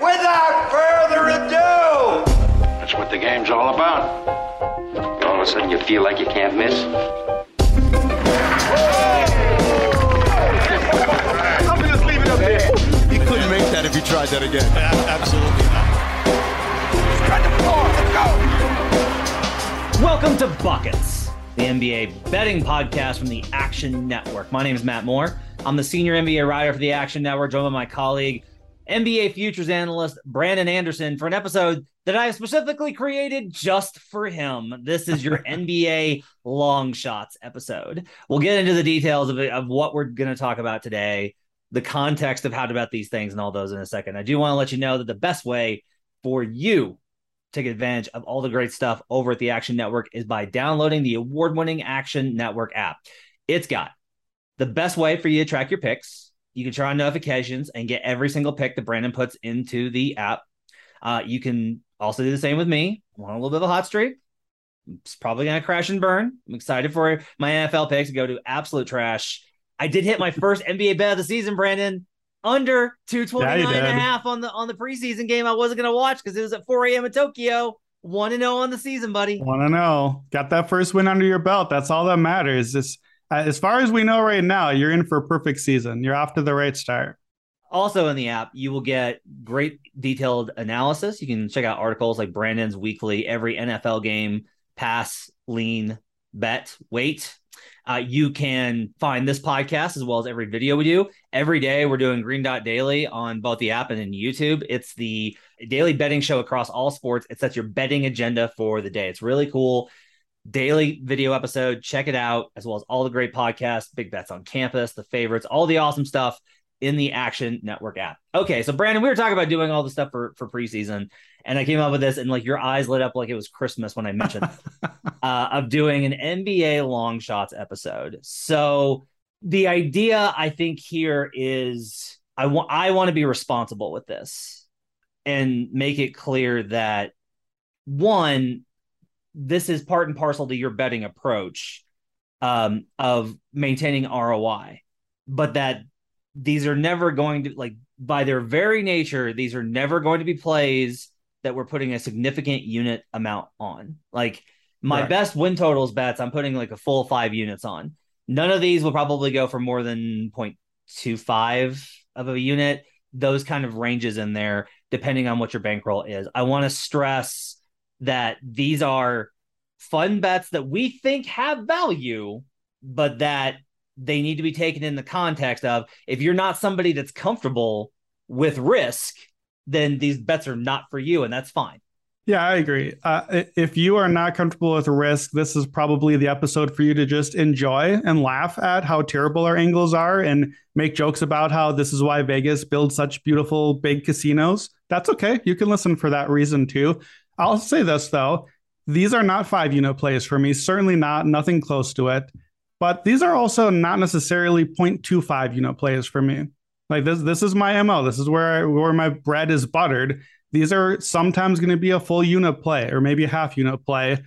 Without further ado, That's what the game's all about. All of a sudden you feel like you can't miss. You couldn't make that if you tried that again. Absolutely not. Spread the floor. Let's Go. Welcome to Buckets, the NBA betting podcast from the Action Network. My name is Matt Moore. I'm the senior NBA writer for the Action Network, joined by my colleague, NBA futures analyst Brandon Anderson, for an episode that I have specifically created just for him. This is your NBA long shots episode. We'll get into the details of, of what we're going to talk about today, the context of how to bet these things, and all those in a second. I do want to let you know that the best way for you to take advantage of all the great stuff over at the Action Network is by downloading the award winning Action Network app. It's got the best way for you to track your picks. You can turn on notifications and get every single pick that Brandon puts into the app. Uh, you can also do the same with me. I'm on a little bit of a hot streak. It's probably going to crash and burn. I'm excited for my NFL picks to go to absolute trash. I did hit my first NBA bet of the season, Brandon under 229 Yeah, and a half on the on the preseason game I wasn't going to watch because it was at 4 a.m. in Tokyo. 1 and 0 on the season, buddy. Want to know? Got that first win under your belt. That's all that matters. Just, as far as we know right now, you're in for a perfect season. You're off to the right start. Also in the app, you will get great detailed analysis. You can check out articles like Brandon's weekly every NFL game pass, lean, bet, wait. Uh, you can find this podcast as well as every video we do. Every day we're doing Green Dot Daily on both the app and in YouTube. It's the daily betting show across all sports. It sets your betting agenda for the day. It's really cool. Daily video episode. Check it out, as well as all the great podcasts, Big Bets on Campus, the favorites, all the awesome stuff in the Action Network app. Okay, so Brandon, we were talking about doing all the stuff for for preseason, and I came up with this, and like your eyes lit up like it was Christmas when I mentioned uh, of doing an NBA long shots episode. So the idea, I think, here is I want I want to be responsible with this and make it clear that one, this is part and parcel to your betting approach um, of maintaining ROI, but that these are never going to like by their very nature, these are never going to be plays that we're putting a significant unit amount on. Like my Right. best win totals bets, I'm putting like a full five units on. None of these will probably go for more than 0.25 of a unit. Those kind of ranges in there, depending on what your bankroll is. I want to stress that these are fun bets that we think have value, but that they need to be taken in the context of if you're not somebody that's comfortable with risk, then these bets are not for you, and that's fine. Yeah, I agree. Uh, if you are not comfortable with risk, this is probably the episode for you to just enjoy and laugh at how terrible our angles are and make jokes about how this is why Vegas builds such beautiful big casinos. That's okay. You can listen for that reason too. I'll say this though. These are not five unit plays for me. Certainly not, nothing close to it. But these are also not necessarily 0.25 unit plays for me. Like this, this is my MO. This is where I, where my bread is buttered. These are sometimes going to be a full unit play or maybe a half unit play.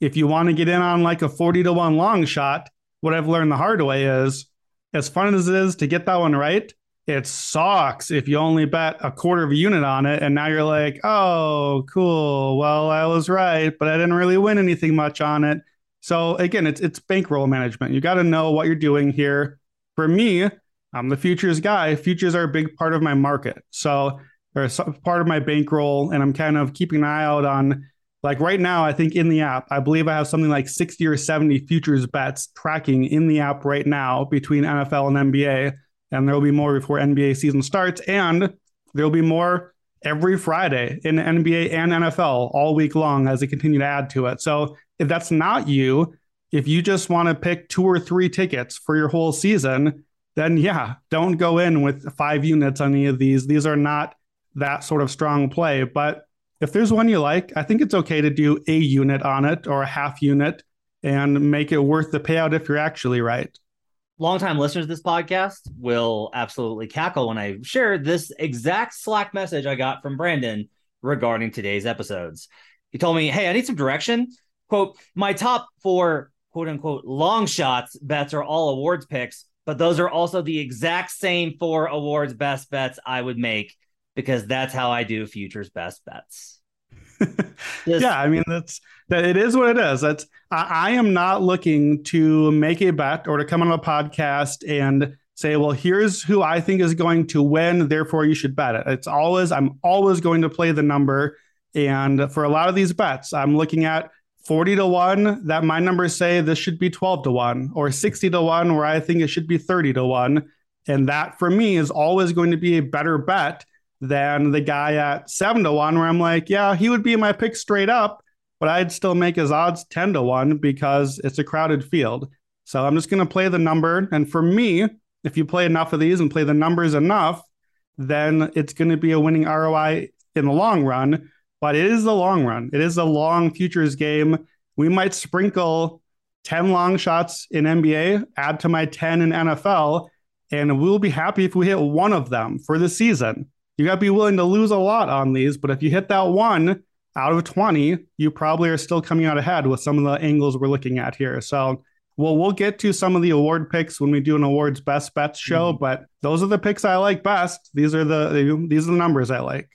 If you want to get in on like a 40 to 1 long shot, what I've learned the hard way is as fun as it is to get that one right, it sucks if you only bet a quarter of a unit on it. And now you're like, oh, cool. Well, I was right, but I didn't really win anything much on it. So again, it's it's bankroll management. You got to know what you're doing here. For me, I'm the futures guy. Futures are a big part of my market. So so- part of my bankroll, and I'm kind of keeping an eye out on. Like right now, I think in the app, I believe I have something like 60 or 70 futures bets tracking in the app right now between NFL and NBA. And there will be more before NBA season starts. And there will be more every Friday in NBA and NFL all week long as they continue to add to it. So if that's not you, if you just want to pick two or three tickets for your whole season, then yeah, don't go in with five units on any of these. These are not that sort of strong play. But if there's one you like, I think it's okay to do a unit on it or a half unit and make it worth the payout if you're actually right. Longtime listeners of this podcast will absolutely cackle when I share this exact Slack message I got from Brandon regarding today's episodes. He told me, Hey, I need some direction. Quote, my top four quote unquote long shots bets are all awards picks, but those are also the exact same four awards best bets I would make because that's how I do futures best bets. Yeah, I mean that's that it is what it is. That's I, I am not looking to make a bet or to come on a podcast and say, well, here's who I think is going to win, therefore you should bet it. It's always I'm always going to play the number. And for a lot of these bets, I'm looking at 40 to 1 that my numbers say this should be 12 to 1 or 60 to 1 where I think it should be 30 to 1 and that for me is always going to be a better bet than the guy at 7 to 1 where I'm like yeah he would be my pick straight up but I'd still make his odds 10 to 1 because it's a crowded field so I'm just going to play the number and for me if you play enough of these and play the numbers enough then it's going to be a winning ROI in the long run but it is the long run. It is a long futures game. We might sprinkle 10 long shots in NBA, add to my 10 in NFL, and we'll be happy if we hit one of them for the season. You got to be willing to lose a lot on these, but if you hit that one out of 20, you probably are still coming out ahead with some of the angles we're looking at here. So, well, we'll get to some of the award picks when we do an awards best bets show, mm-hmm. but those are the picks I like best. These are the these are the numbers I like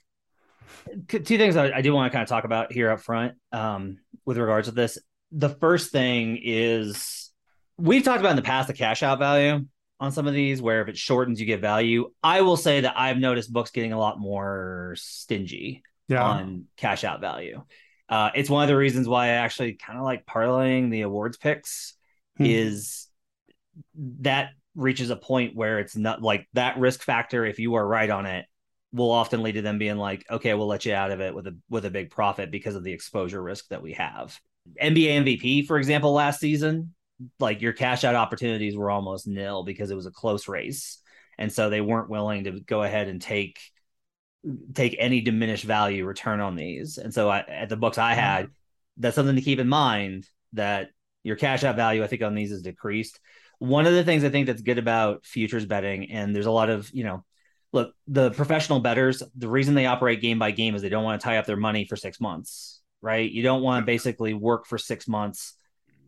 two things I, I do want to kind of talk about here up front um, with regards to this. The first thing is we've talked about in the past the cash out value on some of these, where if it shortens, you get value. I will say that I've noticed books getting a lot more stingy yeah. on cash out value. Uh, it's one of the reasons why I actually kind of like parlaying the awards picks hmm. is that reaches a point where it's not like that risk factor. If you are right on it, will often lead to them being like, okay, we'll let you out of it with a with a big profit because of the exposure risk that we have. NBA MVP, for example, last season, like your cash out opportunities were almost nil because it was a close race. And so they weren't willing to go ahead and take take any diminished value return on these. And so I, at the books I mm-hmm. had, that's something to keep in mind that your cash out value, I think, on these is decreased. One of the things I think that's good about futures betting, and there's a lot of, you know, look, the professional betters, the reason they operate game by game is they don't want to tie up their money for six months, right? You don't want to basically work for six months,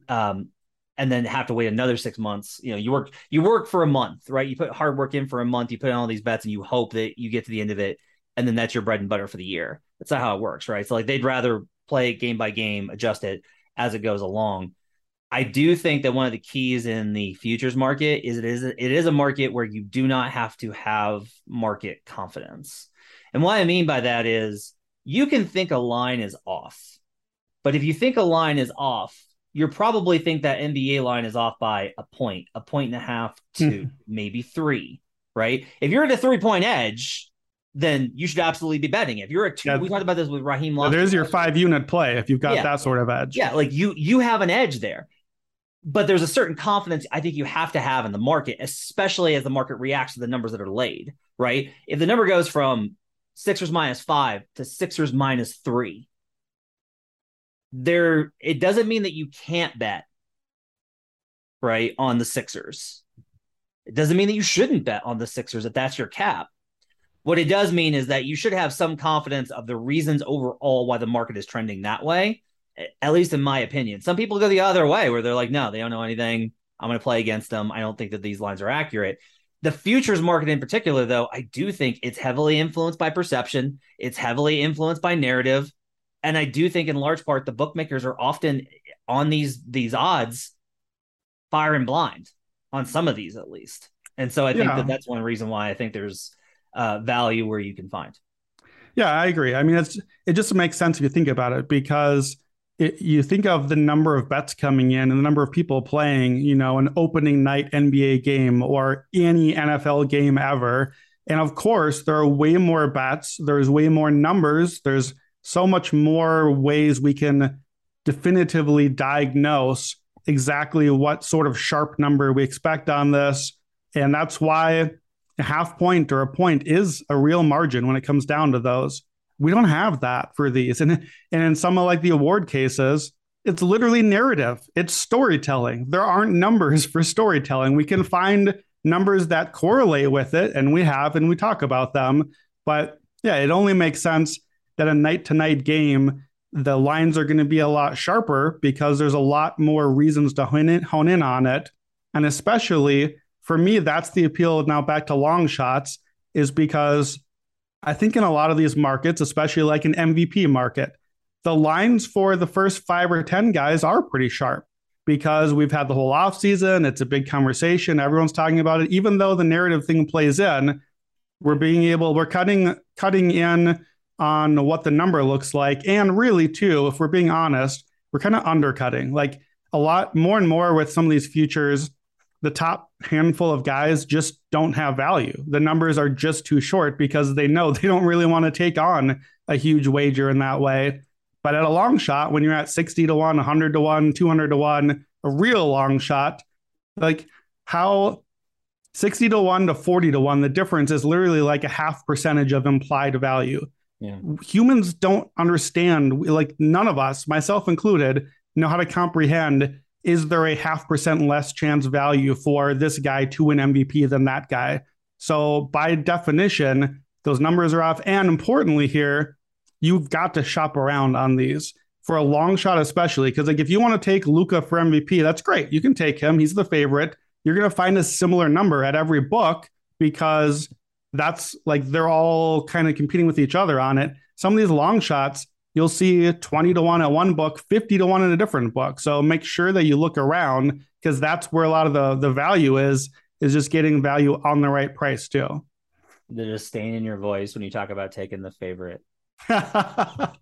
um, and then have to wait another six months. You know, you work you work for a month, right? You put hard work in for a month, you put in all these bets, and you hope that you get to the end of it, and then that's your bread and butter for the year. That's not how it works, right? So like they'd rather play game by game, adjust it as it goes along. I do think that one of the keys in the futures market is it is it is a market where you do not have to have market confidence. And what I mean by that is you can think a line is off. But if you think a line is off, you probably think that NBA line is off by a point, a point and a half, two, hmm. maybe three, right? If you're at a three point edge, then you should absolutely be betting. If you're a two, yeah. we talked about this with Raheem. there's your five unit play if you've got yeah. that sort of edge. Yeah, like you you have an edge there but there's a certain confidence I think you have to have in the market, especially as the market reacts to the numbers that are laid, right? If the number goes from Sixers minus five to Sixers minus three, there it doesn't mean that you can't bet, right, on the Sixers. It doesn't mean that you shouldn't bet on the Sixers if that's your cap. What it does mean is that you should have some confidence of the reasons overall why the market is trending that way at least in my opinion. Some people go the other way where they're like, no, they don't know anything. I'm going to play against them. I don't think that these lines are accurate. The futures market in particular, though, I do think it's heavily influenced by perception. It's heavily influenced by narrative. And I do think in large part the bookmakers are often on these these odds firing blind on some of these at least. And so I think yeah. that that's one reason why I think there's uh, value where you can find. Yeah, I agree. I mean, it's it just makes sense if you think about it because it, you think of the number of bets coming in and the number of people playing, you know, an opening night NBA game or any NFL game ever. And of course, there are way more bets, there's way more numbers, there's so much more ways we can definitively diagnose exactly what sort of sharp number we expect on this. And that's why a half point or a point is a real margin when it comes down to those. We don't have that for these. And, and in some of like the award cases, it's literally narrative, it's storytelling. There aren't numbers for storytelling. We can find numbers that correlate with it, and we have, and we talk about them. But yeah, it only makes sense that a night to night game, the lines are going to be a lot sharper because there's a lot more reasons to hone in, hone in on it. And especially for me, that's the appeal now back to long shots, is because I think in a lot of these markets, especially like an MVP market, the lines for the first five or 10 guys are pretty sharp because we've had the whole offseason. It's a big conversation. Everyone's talking about it. Even though the narrative thing plays in, we're being able, we're cutting, cutting in on what the number looks like. And really, too, if we're being honest, we're kind of undercutting. Like a lot more and more with some of these futures, the top handful of guys just don't have value. The numbers are just too short because they know they don't really want to take on a huge wager in that way. But at a long shot, when you're at 60 to 1, 100 to 1, 200 to 1, a real long shot, like how 60 to 1 to 40 to 1, the difference is literally like a half percentage of implied value. Yeah. Humans don't understand, like none of us, myself included, know how to comprehend is there a half percent less chance value for this guy to win MVP than that guy? So by definition, those numbers are off. And importantly, here, you've got to shop around on these for a long shot, especially because like if you want to take Luka for MVP, that's great. You can take him. He's the favorite. You're gonna find a similar number at every book because that's like they're all kind of competing with each other on it. Some of these long shots, you'll see 20 to 1 at one book, 50 to 1 in a different book. So make sure that you look around because that's where a lot of the, the value is, is just getting value on the right price too. The disdain in your voice when you talk about taking the favorite. I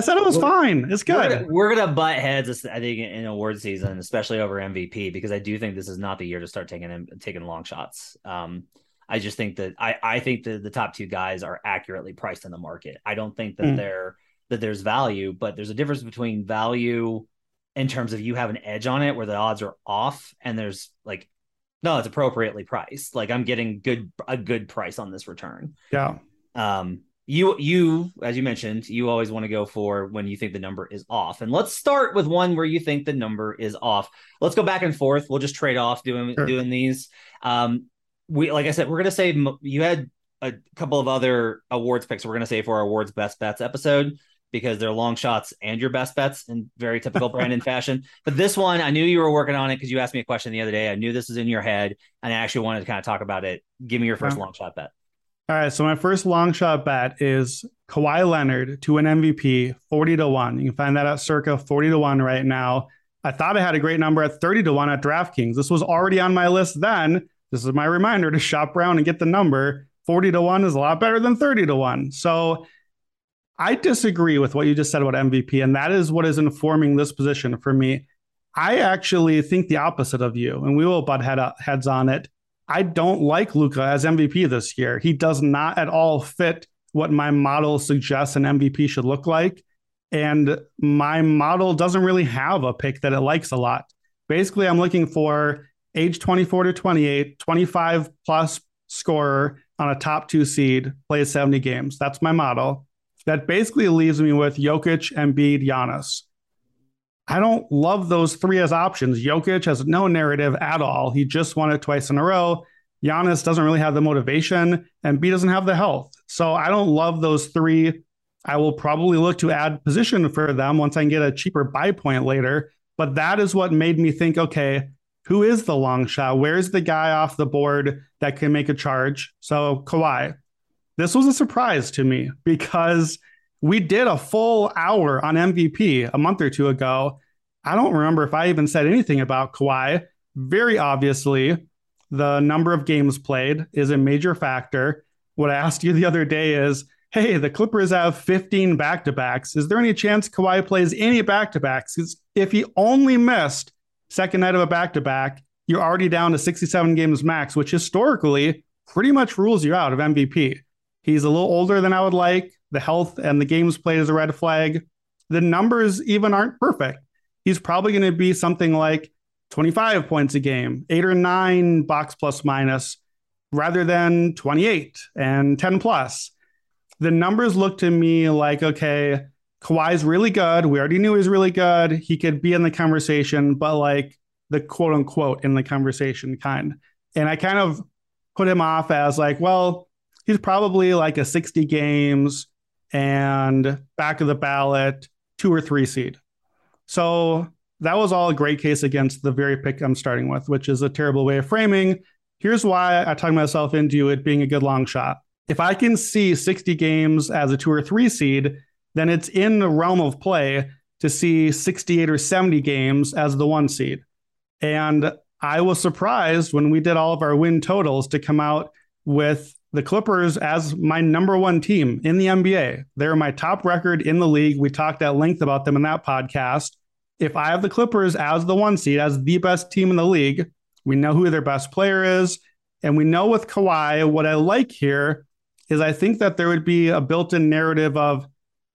said it was fine. It's good. We're gonna, we're gonna, butt heads, I think, in award season, especially over MVP, because I do think this is not the year to start taking taking long shots. Um, I just think that I, I think that the top two guys are accurately priced in the market. I don't think that mm. they're that there's value, but there's a difference between value in terms of you have an edge on it where the odds are off and there's like no, it's appropriately priced. Like I'm getting good a good price on this return. Yeah. Um you you as you mentioned, you always want to go for when you think the number is off. And let's start with one where you think the number is off. Let's go back and forth. We'll just trade off doing sure. doing these. Um we like I said, we're gonna say you had a couple of other awards picks. We're gonna say for our awards best bets episode because they're long shots and your best bets in very typical Brandon fashion. But this one, I knew you were working on it because you asked me a question the other day. I knew this was in your head, and I actually wanted to kind of talk about it. Give me your first uh-huh. long shot bet. All right, so my first long shot bet is Kawhi Leonard to an MVP, forty to one. You can find that at circa forty to one right now. I thought I had a great number at thirty to one at DraftKings. This was already on my list then. This is my reminder to shop around and get the number. 40 to 1 is a lot better than 30 to 1. So I disagree with what you just said about MVP, and that is what is informing this position for me. I actually think the opposite of you, and we will butt head up, heads on it. I don't like Luka as MVP this year. He does not at all fit what my model suggests an MVP should look like. And my model doesn't really have a pick that it likes a lot. Basically, I'm looking for age 24 to 28, 25 plus scorer on a top two seed, plays 70 games. That's my model that basically leaves me with Jokic, Embiid, Giannis. I don't love those three as options. Jokic has no narrative at all. He just won it twice in a row. Giannis doesn't really have the motivation, Embiid doesn't have the health. So I don't love those three. I will probably look to add position for them once I can get a cheaper buy point later. But that is what made me think okay, who is the long shot? Where's the guy off the board that can make a charge? So Kawhi. This was a surprise to me because we did a full hour on MVP a month or two ago. I don't remember if I even said anything about Kawhi. Very obviously, the number of games played is a major factor. What I asked you the other day is hey, the Clippers have 15 back to backs. Is there any chance Kawhi plays any back to backs? If he only missed second night of a back to back, you're already down to 67 games max, which historically pretty much rules you out of MVP. He's a little older than I would like. The health and the games played is a red flag. The numbers even aren't perfect. He's probably going to be something like 25 points a game, eight or nine box plus minus, rather than 28 and 10 plus. The numbers look to me like, okay, Kawhi's really good. We already knew he was really good. He could be in the conversation, but like the quote unquote in the conversation kind. And I kind of put him off as like, well, he's probably like a 60 games and back of the ballot, two or three seed. So that was all a great case against the very pick I'm starting with, which is a terrible way of framing. Here's why I talked myself into it being a good long shot. if I can see 60 games as a two or three seed, then it's in the realm of play to see 68 or 70 games as the one seed. And I was surprised when we did all of our win totals to come out with the Clippers as my number one team in the NBA. They're my top record in the league. We talked at length about them in that podcast. If I have the Clippers as the one seed, as the best team in the league, we know who their best player is. And we know with Kawhi, what I like here is I think that there would be a built in narrative of,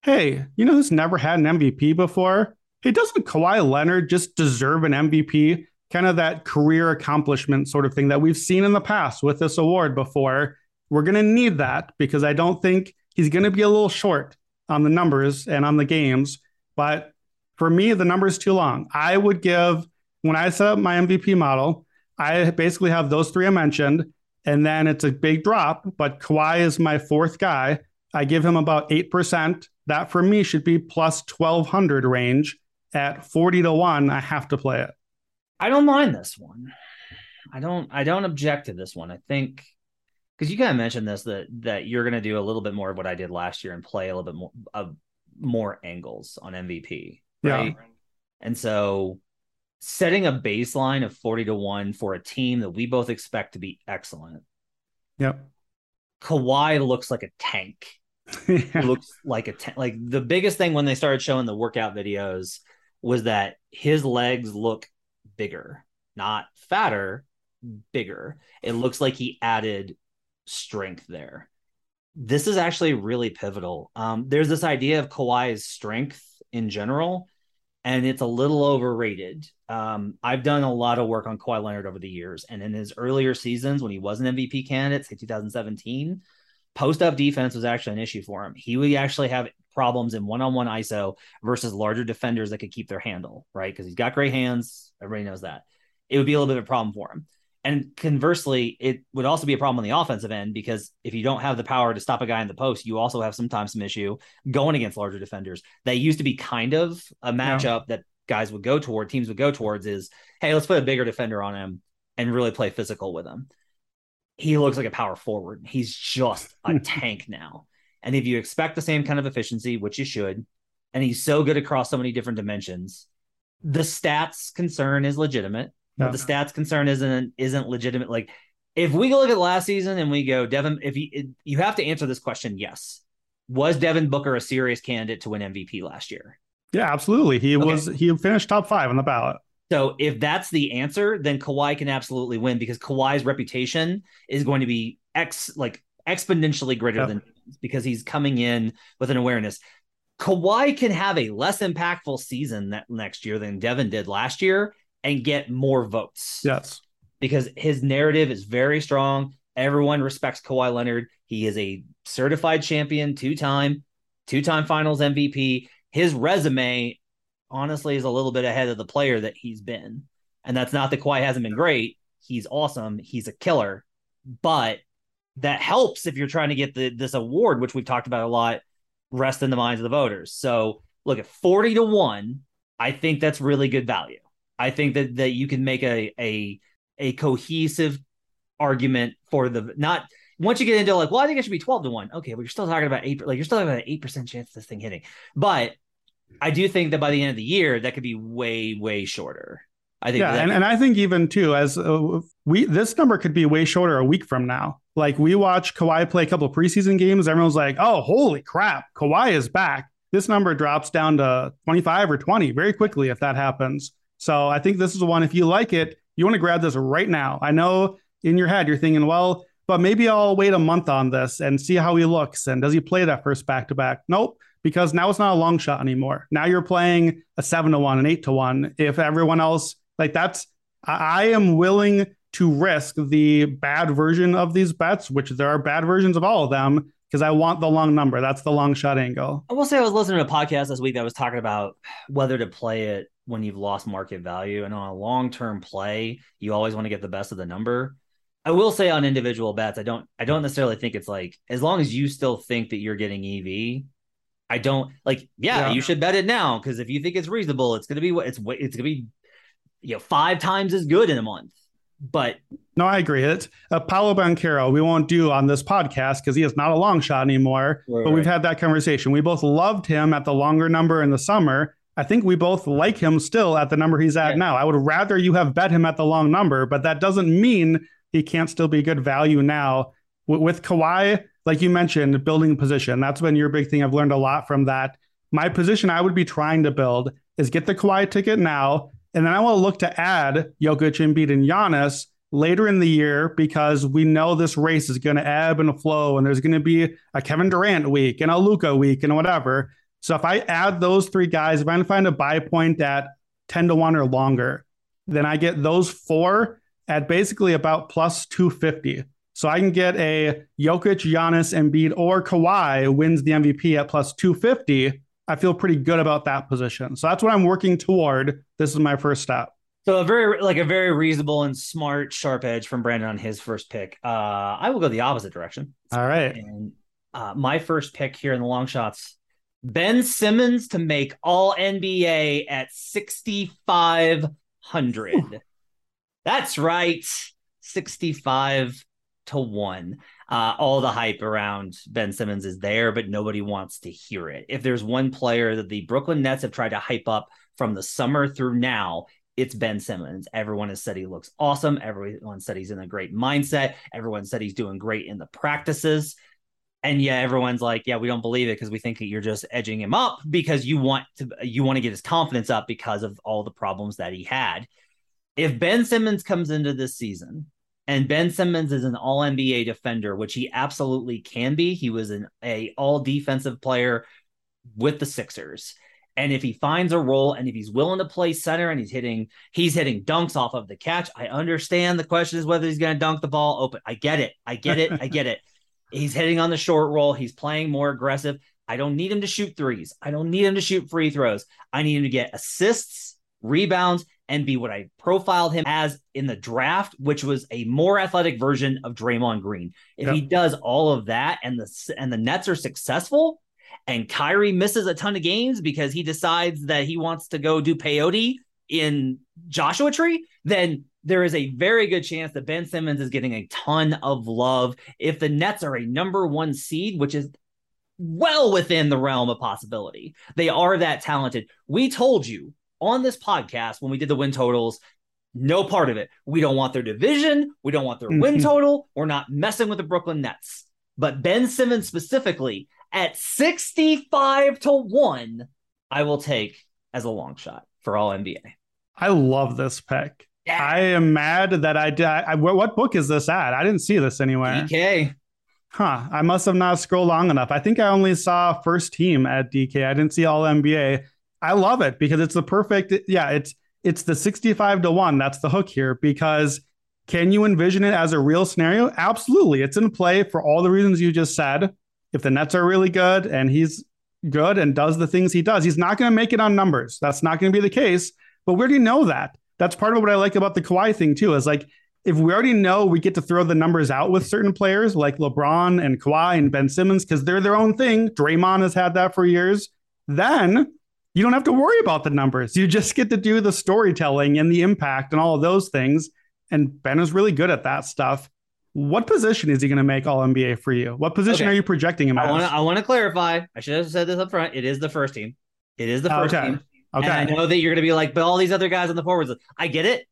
hey, you know who's never had an MVP before? Hey, doesn't Kawhi Leonard just deserve an MVP? Kind of that career accomplishment sort of thing that we've seen in the past with this award before. We're going to need that because I don't think he's going to be a little short on the numbers and on the games. But for me, the number is too long. I would give, when I set up my MVP model, I basically have those three I mentioned, and then it's a big drop. But Kawhi is my fourth guy. I give him about 8%. That for me should be plus 1200 range. At 40 to 1, I have to play it. I don't mind this one. I don't I don't object to this one. I think because you kind of mentioned this that that you're going to do a little bit more of what I did last year and play a little bit more of more angles on MVP, right? Yeah. And so setting a baseline of 40 to 1 for a team that we both expect to be excellent. Yep. Kawhi looks like a tank. yeah. Looks like a tank. Like the biggest thing when they started showing the workout videos was that his legs look bigger, not fatter, bigger. It looks like he added strength there. This is actually really pivotal. Um, there's this idea of Kawhi's strength in general, and it's a little overrated. Um, I've done a lot of work on Kawhi Leonard over the years, and in his earlier seasons when he was an MVP candidate, say 2017, post up defense was actually an issue for him. He would actually have problems in one-on-one ISO versus larger defenders that could keep their handle, right? Because he's got great hands. Everybody knows that. It would be a little bit of a problem for him. And conversely, it would also be a problem on the offensive end because if you don't have the power to stop a guy in the post, you also have sometimes some issue going against larger defenders. That used to be kind of a matchup yeah. that guys would go toward, teams would go towards is, hey, let's put a bigger defender on him and really play physical with him. He looks like a power forward. He's just a hmm. tank now. And if you expect the same kind of efficiency, which you should, and he's so good across so many different dimensions, the stats concern is legitimate. Yeah. But the stats concern isn't isn't legitimate. Like if we look at last season and we go Devin, if you you have to answer this question, yes, was Devin Booker a serious candidate to win MVP last year? Yeah, absolutely. He okay. was. He finished top five on the ballot. So if that's the answer, then Kawhi can absolutely win because Kawhi's reputation is going to be x like exponentially greater than because he's coming in with an awareness. Kawhi can have a less impactful season that next year than Devin did last year and get more votes. Yes. Because his narrative is very strong. Everyone respects Kawhi Leonard. He is a certified champion, two time, two time finals MVP. His resume, honestly, is a little bit ahead of the player that he's been. And that's not that Kawhi hasn't been great. He's awesome. He's a killer. But that helps if you're trying to get the this award, which we've talked about a lot, rest in the minds of the voters. So look at 40 to 1, I think that's really good value. I think that that you can make a a a cohesive argument for the not once you get into like, well, I think it should be 12 to 1. Okay, but you're still talking about eight, like you're still talking about an 8% chance of this thing hitting. But I do think that by the end of the year, that could be way, way shorter. I think, yeah, and, and I think even too, as uh, we this number could be way shorter a week from now. Like we watch Kawhi play a couple of preseason games, everyone's like, "Oh, holy crap, Kawhi is back." This number drops down to 25 or 20 very quickly if that happens. So I think this is one. If you like it, you want to grab this right now. I know in your head you're thinking, well, but maybe I'll wait a month on this and see how he looks and does he play that first back to back? Nope, because now it's not a long shot anymore. Now you're playing a seven to one, an eight to one. If everyone else like that's, I am willing to risk the bad version of these bets, which there are bad versions of all of them, because I want the long number. That's the long shot angle. I will say I was listening to a podcast this week that was talking about whether to play it when you've lost market value. And on a long term play, you always want to get the best of the number. I will say on individual bets, I don't I don't necessarily think it's like as long as you still think that you're getting EV, I don't like yeah, yeah. you should bet it now because if you think it's reasonable, it's gonna be what it's it's gonna be you know five times as good in a month But no, I agree. It's uh, Paolo Banchero. We won't do on this podcast because he is not a long shot anymore. Right, but we've had that conversation. We both loved him at the longer number in the summer. I think we both like him still at the number he's at now. I would rather you have bet him at the long number, but that doesn't mean he can't still be good value now. W- with Kawhi, like you mentioned, building position. That's been your big thing. I've learned a lot from that. My position I would be trying to build is get the Kawhi ticket now, and then I will look to add Jokic, Embiid, and Giannis later in the year because we know this race is going to ebb and flow, and there's going to be a Kevin Durant week and a Luka week and whatever. So if I add those three guys, if I find a buy point at 10 to 1 or longer, then I get those four at basically about plus 250. So I can get a Jokic, Giannis, Embiid, or Kawhi wins the MVP at plus 250. I feel pretty good about that position. So that's what I'm working toward. This is my first step. So a very like a very reasonable and smart sharp edge from Brandon on his first pick. Uh, I will go the opposite direction. All right. And uh, my first pick here in the long shots, Ben Simmons to make All NBA at sixty five hundred. That's right, sixty five to one. Uh, all the hype around Ben Simmons is there, but nobody wants to hear it. If there's one player that the Brooklyn Nets have tried to hype up from the summer through now, it's Ben Simmons. Everyone has said he looks awesome. Everyone said he's in a great mindset. Everyone said he's doing great in the practices. And yeah, everyone's like, yeah, we don't believe it because we think that you're just edging him up because you want to you want to get his confidence up because of all the problems that he had. If Ben Simmons comes into this season and Ben Simmons is an all NBA defender, which he absolutely can be, he was an a all defensive player with the Sixers. And if he finds a role and if he's willing to play center and he's hitting, he's hitting dunks off of the catch. I understand the question is whether he's going to dunk the ball open. I get it. I get it. I get it. He's hitting on the short roll. He's playing more aggressive. I don't need him to shoot threes. I don't need him to shoot free throws. I need him to get assists, rebounds, and be what I profiled him as in the draft, which was a more athletic version of Draymond Green. If he does all of that and the and the Nets are successful, and Kyrie misses a ton of games because he decides that he wants to go do peyote in Joshua Tree, then there is a very good chance that Ben Simmons is getting a ton of love. If the Nets are a number one seed, which is well within the realm of possibility, they are that talented. We told you on this podcast when we did the win totals. No part of it. We don't want their division. We don't want their win Mhm. total. We're not messing with the Brooklyn Nets. But Ben Simmons specifically at 65 to 1, I will take as a long shot for all NBA. I love this pick. Yeah. I am mad that I did. I, what what book is this at? I didn't see this anywhere. DK. Huh. I must have not scrolled long enough. I think I only saw first team at DK. I didn't see all NBA. I love it because it's the perfect. Yeah, it's it's the 65 to 1. That's the hook here because can you envision it as a real scenario? Absolutely. It's in play for all the reasons you just said. If the Nets are really good and he's good and does the things he does, he's not going to make it on numbers. That's not going to be the case. But where do you know that? That's part of what I like about the Kawhi thing too. Is like if we already know we get to throw the numbers out with certain players like LeBron and Kawhi and Ben Simmons because they're their own thing. Draymond has had that for years. Then you don't have to worry about the numbers. You just get to do the storytelling and the impact and all of those things. And Ben is really good at that stuff. What position is he going to make All NBA for you? What position Okay. are you projecting him I want to I want to clarify. I should have said this up front. It is the first team. It is the first Okay. team. Okay. And I know that you're going to be like, but all these other guys on the forwards. I get it.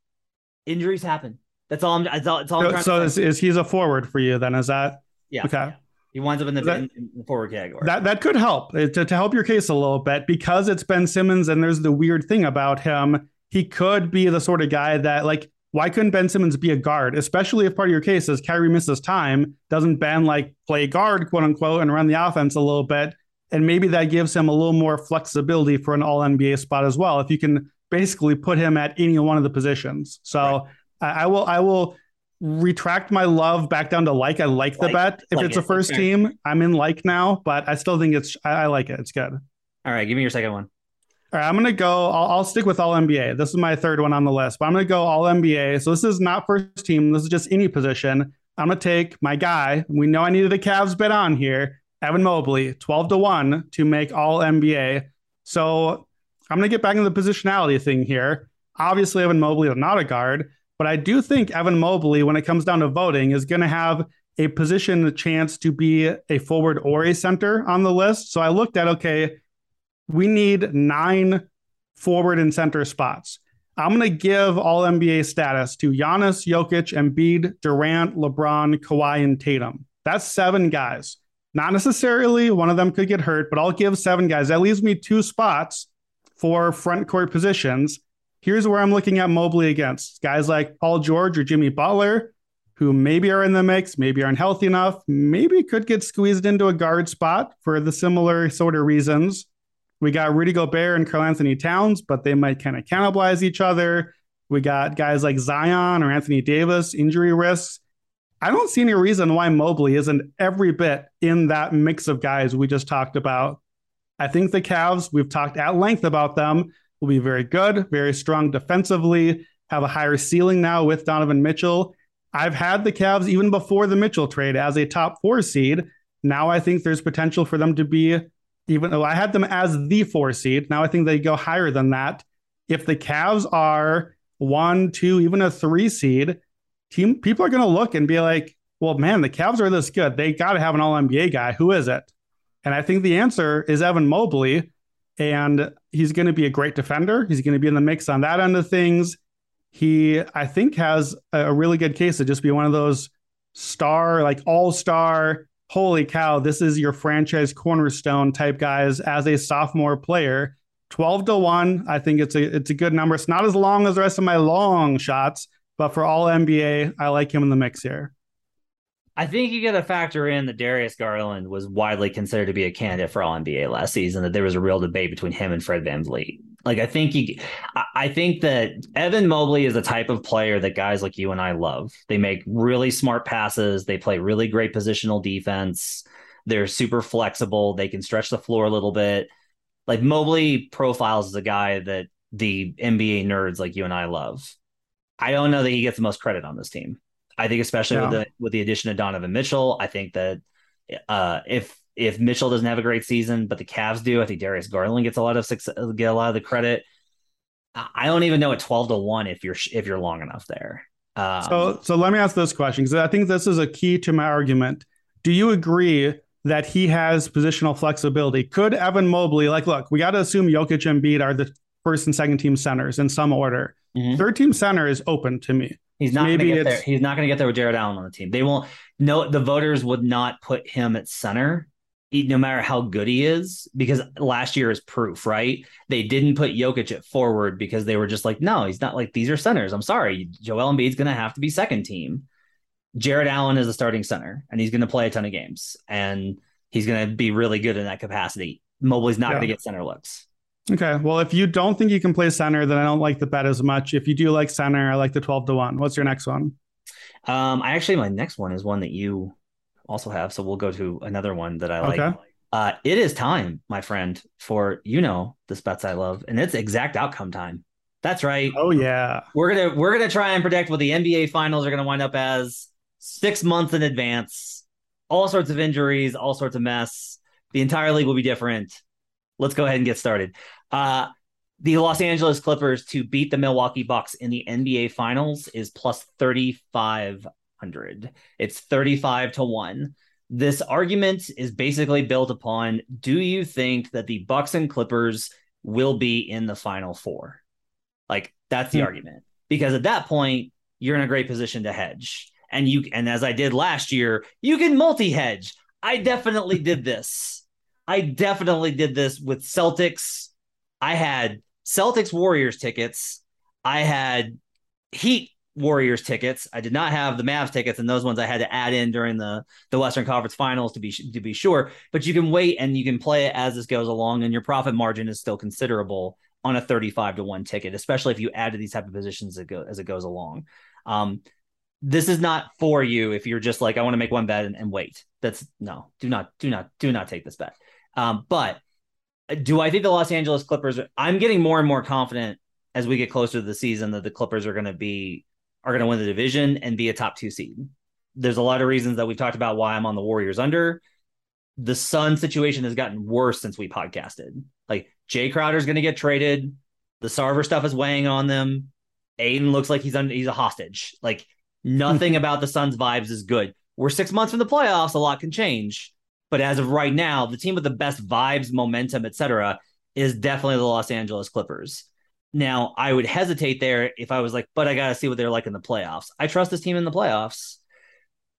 Injuries happen. That's all I'm. That's all, that's all I'm So, trying so is, is he's a forward for you then? Is that Yeah. okay? He winds up in the, That- in, the forward category. That that could help uh, to, to help your case a little bit because it's Ben Simmons and there's the weird thing about him. He could be the sort of guy that like why couldn't Ben Simmons be a guard? Especially if part of your case is Kyrie misses time, doesn't Ben like play guard, quote unquote, and run the offense a little bit? And maybe that gives him a little more flexibility for an all NBA spot as well. If you can basically put him at any one of the positions. So I, I will I will retract my love back down to like. I like the bet. If Like it's it. a first Okay. team, I'm in like now, but I still think it's I, I like it. It's good. all right. Give me your second one. All right, I'm gonna go. I'll, I'll stick with all NBA. This is my third one on the list, but I'm gonna go all NBA. So this is not first team. This is just any position. I'm gonna take my guy. We know I needed a Cavs bet on here. Evan Mobley, 12 to one to make all NBA. So I'm gonna get back into the positionality thing here. Obviously, Evan Mobley is not a guard, But I do think Evan Mobley, when it comes down to voting, is going to have a position, a chance to be a forward or a center on the list. So I looked at, okay, we need nine forward and center spots. I'm going to give all NBA status to Giannis, Jokic, Embiid, Durant, LeBron, Kawhi, and Tatum. That's seven guys. Not necessarily one of them could get hurt, but I'll give seven guys. That leaves me two spots for front court positions. Here's where I'm looking at Mobley against guys like Paul George or Jimmy Butler, who maybe are in the mix, maybe aren't healthy enough, maybe could get squeezed into a guard spot for the similar sort of reasons. We got Rudy Gobert and Karl-Anthony Towns, but they might kind of cannibalize each other. We got guys like Zion or Anthony Davis, injury risks. I don't see any reason why Mobley isn't every bit in that mix of guys we just talked about. I think the Cavs, we've talked at length about them, will be very good, very strong defensively, have a higher ceiling now with Donovan Mitchell. I've had the Cavs even before the Mitchell trade as a top four seed. Now I think there's potential for them to be, even though I had them as the four seed, now I think they go higher than that. If the Cavs are one, two, even a three seed, team people are going to look and be like, well, man, the Cavs are this good. They got to have an all NBA guy. Who is it? And I think the answer is Evan Mobley. And he's going to be a great defender. He's going to be in the mix on that end of things. He, I think, has a really good case to just be one of those star, like all star, holy cow, this is your franchise cornerstone type guys as a sophomore player. 12 to 1. I think it's a it's a good number. It's not as long as the rest of my long shots, but for all NBA, I like him in the mix here. I think you got to factor in that Darius Garland was widely considered to be a candidate for all NBA last season. That there was a real debate between him and Fred VanVleet. Like I think you, I think that Evan Mobley is the type of player that guys like you and I love. They make really smart passes. They play really great positional defense. They're super flexible. They can stretch the floor a little bit. Like Mobley profiles as a guy that the NBA nerds like you and I love. I don't know that he gets the most credit on this team. I think especially yeah. with the with the addition of Donovan Mitchell, I think that uh, if if Mitchell doesn't have a great season, but the Cavs do, I think Darius Garland gets a lot of success, get a lot of the credit. I don't even know at twelve to one if you're if you're long enough there. Um, so so let me ask this question because I think this is a key to my argument. Do you agree that he has positional flexibility? Could Evan Mobley like look? We got to assume Jokic and Embiid are the first and second team centers in some order. Mm-hmm. Third team center is open to me. He's not going to get there. He's not going to get there with Jarrett Allen on the team. They won't. No, the voters would not put him at center, no matter how good he is, because last year is proof, right? They didn't put Jokic at forward because they were just like, no, he's not like these are centers. I'm sorry, Joel Embiid's going to have to be second team. Jarrett Allen is a starting center, and he's going to play a ton of games, and he's going to be really good in that capacity. Mobley's not yeah. going to get center looks. Okay. Well, if you don't think you can play center, then I don't like the bet as much. If you do like center, I like the 12 to 1. What's your next one? Um, I actually my next one is one that you also have. So we'll go to another one that I like. Okay. Uh, it is time, my friend, for you know the bets I love, and it's exact outcome time. That's right. Oh yeah. We're gonna we're gonna try and predict what the NBA finals are gonna wind up as six months in advance. All sorts of injuries, all sorts of mess. The entire league will be different let's go ahead and get started. Uh, the Los Angeles Clippers to beat the Milwaukee Bucks in the NBA Finals is plus 3,500. It's 35 to 1. This argument is basically built upon do you think that the Bucks and Clippers will be in the Final Four? Like, that's the hmm. argument. Because at that point, you're in a great position to hedge. And you and as I did last year, you can multi-hedge. I definitely did this. I definitely did this with Celtics. I had Celtics Warriors tickets. I had Heat Warriors tickets. I did not have the Mavs tickets, and those ones I had to add in during the the Western Conference Finals to be to be sure. But you can wait and you can play it as this goes along, and your profit margin is still considerable on a thirty five to one ticket, especially if you add to these type of positions as it, go, as it goes along. Um, this is not for you if you're just like I want to make one bet and, and wait. That's no, do not, do not, do not take this bet. Um, but do I think the Los Angeles Clippers? I'm getting more and more confident as we get closer to the season that the Clippers are going to be are going to win the division and be a top two seed. There's a lot of reasons that we've talked about why I'm on the Warriors under. The Sun situation has gotten worse since we podcasted. Like Jae Crowder's going to get traded. The Sarver stuff is weighing on them. Ayton looks like he's under, he's a hostage. Like nothing about the Suns' vibes is good. We're six months from the playoffs. A lot can change, but as of right now, the team with the best vibes, momentum, etc., is definitely the Los Angeles Clippers. Now, I would hesitate there if I was like, but I got to see what they're like in the playoffs. I trust this team in the playoffs.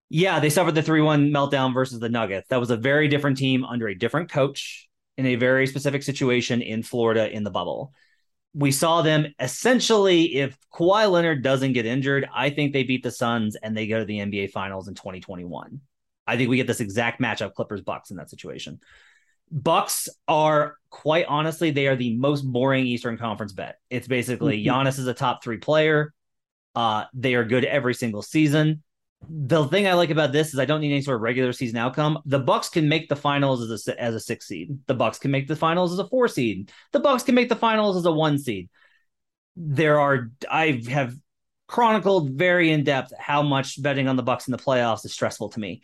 Yeah, they suffered the 3 1 meltdown versus the Nuggets. That was a very different team under a different coach in a very specific situation in Florida in the bubble. We saw them essentially, if Kawhi Leonard doesn't get injured, I think they beat the Suns and they go to the NBA Finals in 2021. I think we get this exact matchup, Clippers Bucks in that situation. Bucks are quite honestly, they are the most boring Eastern Conference bet. It's basically mm-hmm. Giannis is a top three player. Uh, they are good every single season. The thing I like about this is I don't need any sort of regular season outcome. The Bucks can make the finals as a as a six seed. The Bucks can make the finals as a four seed. The Bucks can make the finals as a one seed. There are I have chronicled very in depth how much betting on the Bucks in the playoffs is stressful to me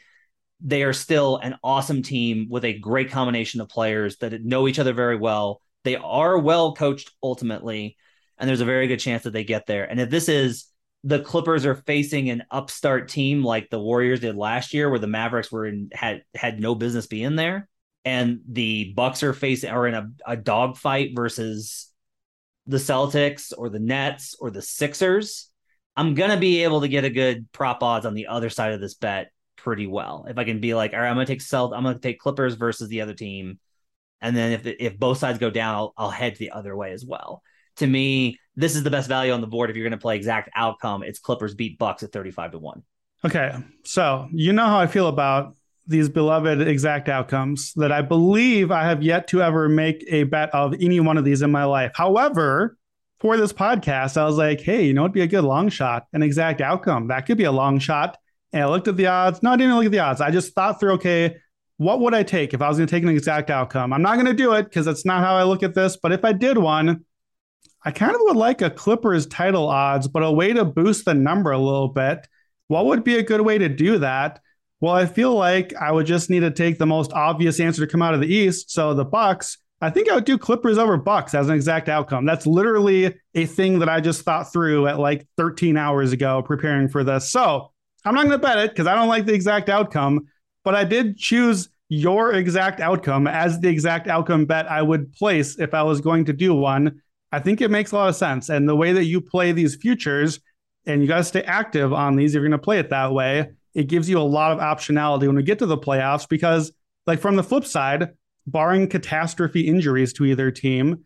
they are still an awesome team with a great combination of players that know each other very well. They are well coached ultimately, and there's a very good chance that they get there. And if this is the Clippers are facing an upstart team like the Warriors did last year, where the Mavericks were in had had no business being there, and the Bucks are facing are in a, a dogfight versus the Celtics or the Nets or the Sixers, I'm gonna be able to get a good prop odds on the other side of this bet pretty well. If I can be like, all right, I'm gonna take Celt, I'm gonna take Clippers versus the other team, and then if if both sides go down, I'll, I'll head the other way as well. To me, this is the best value on the board. If you're gonna play exact outcome, it's Clippers beat Bucks at 35 to one. Okay, so you know how I feel about these beloved exact outcomes that I believe I have yet to ever make a bet of any one of these in my life. However, for this podcast, I was like, hey, you know, it'd be a good long shot, an exact outcome. That could be a long shot and I looked at the odds. No, I didn't look at the odds. I just thought through, okay, what would I take if I was going to take an exact outcome? I'm not going to do it because that's not how I look at this. But if I did one, I kind of would like a Clippers title odds, but a way to boost the number a little bit. What would be a good way to do that? Well, I feel like I would just need to take the most obvious answer to come out of the East. So the Bucks, I think I would do Clippers over Bucks as an exact outcome. That's literally a thing that I just thought through at like 13 hours ago preparing for this. So I'm not going to bet it because I don't like the exact outcome, but I did choose your exact outcome as the exact outcome bet I would place if I was going to do one. I think it makes a lot of sense. And the way that you play these futures, and you got to stay active on these if you're going to play it that way, it gives you a lot of optionality when we get to the playoffs because, like, from the flip side, barring catastrophe injuries to either team,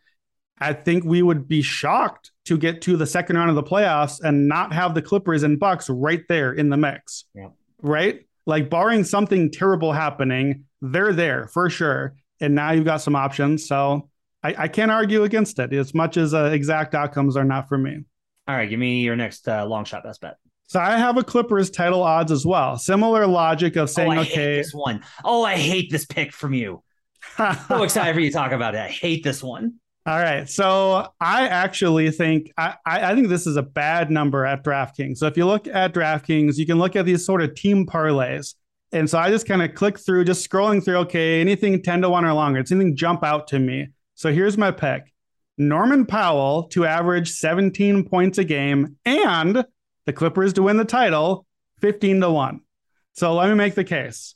I think we would be shocked to get to the second round of the playoffs and not have the Clippers and Bucks right there in the mix. Yeah. Right? Like barring something terrible happening, they're there for sure. And now you've got some options. So I, I can't argue against it as much as uh, exact outcomes are not for me. All right, give me your next uh, long shot best bet. So I have a Clippers title odds as well. Similar logic of saying, oh, okay, this one. Oh, I hate this pick from you. so excited for you to talk about it. I hate this one. All right. So I actually think I, I think this is a bad number at DraftKings. So if you look at DraftKings, you can look at these sort of team parlays. And so I just kind of click through, just scrolling through, okay, anything 10 to 1 or longer. It's anything jump out to me. So here's my pick. Norman Powell to average 17 points a game and the Clippers to win the title 15 to 1. So let me make the case.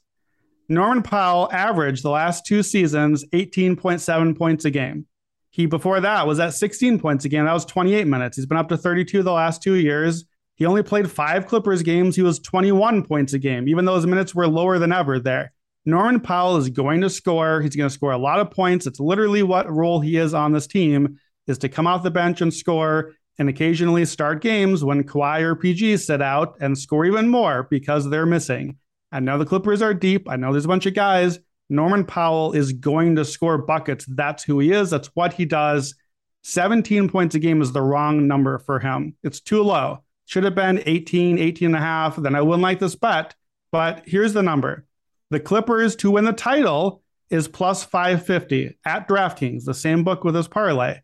Norman Powell averaged the last two seasons 18.7 points a game. He before that was at 16 points again. That was 28 minutes. He's been up to 32 the last two years. He only played five Clippers games. He was 21 points a game, even though his minutes were lower than ever there. Norman Powell is going to score. He's going to score a lot of points. It's literally what role he is on this team is to come off the bench and score and occasionally start games when Kawhi or PG sit out and score even more because they're missing. I know the Clippers are deep. I know there's a bunch of guys, Norman Powell is going to score buckets. That's who he is. That's what he does. 17 points a game is the wrong number for him. It's too low. Should have been 18, 18 and a half. Then I wouldn't like this bet. But here's the number the Clippers to win the title is plus 550 at DraftKings, the same book with his parlay.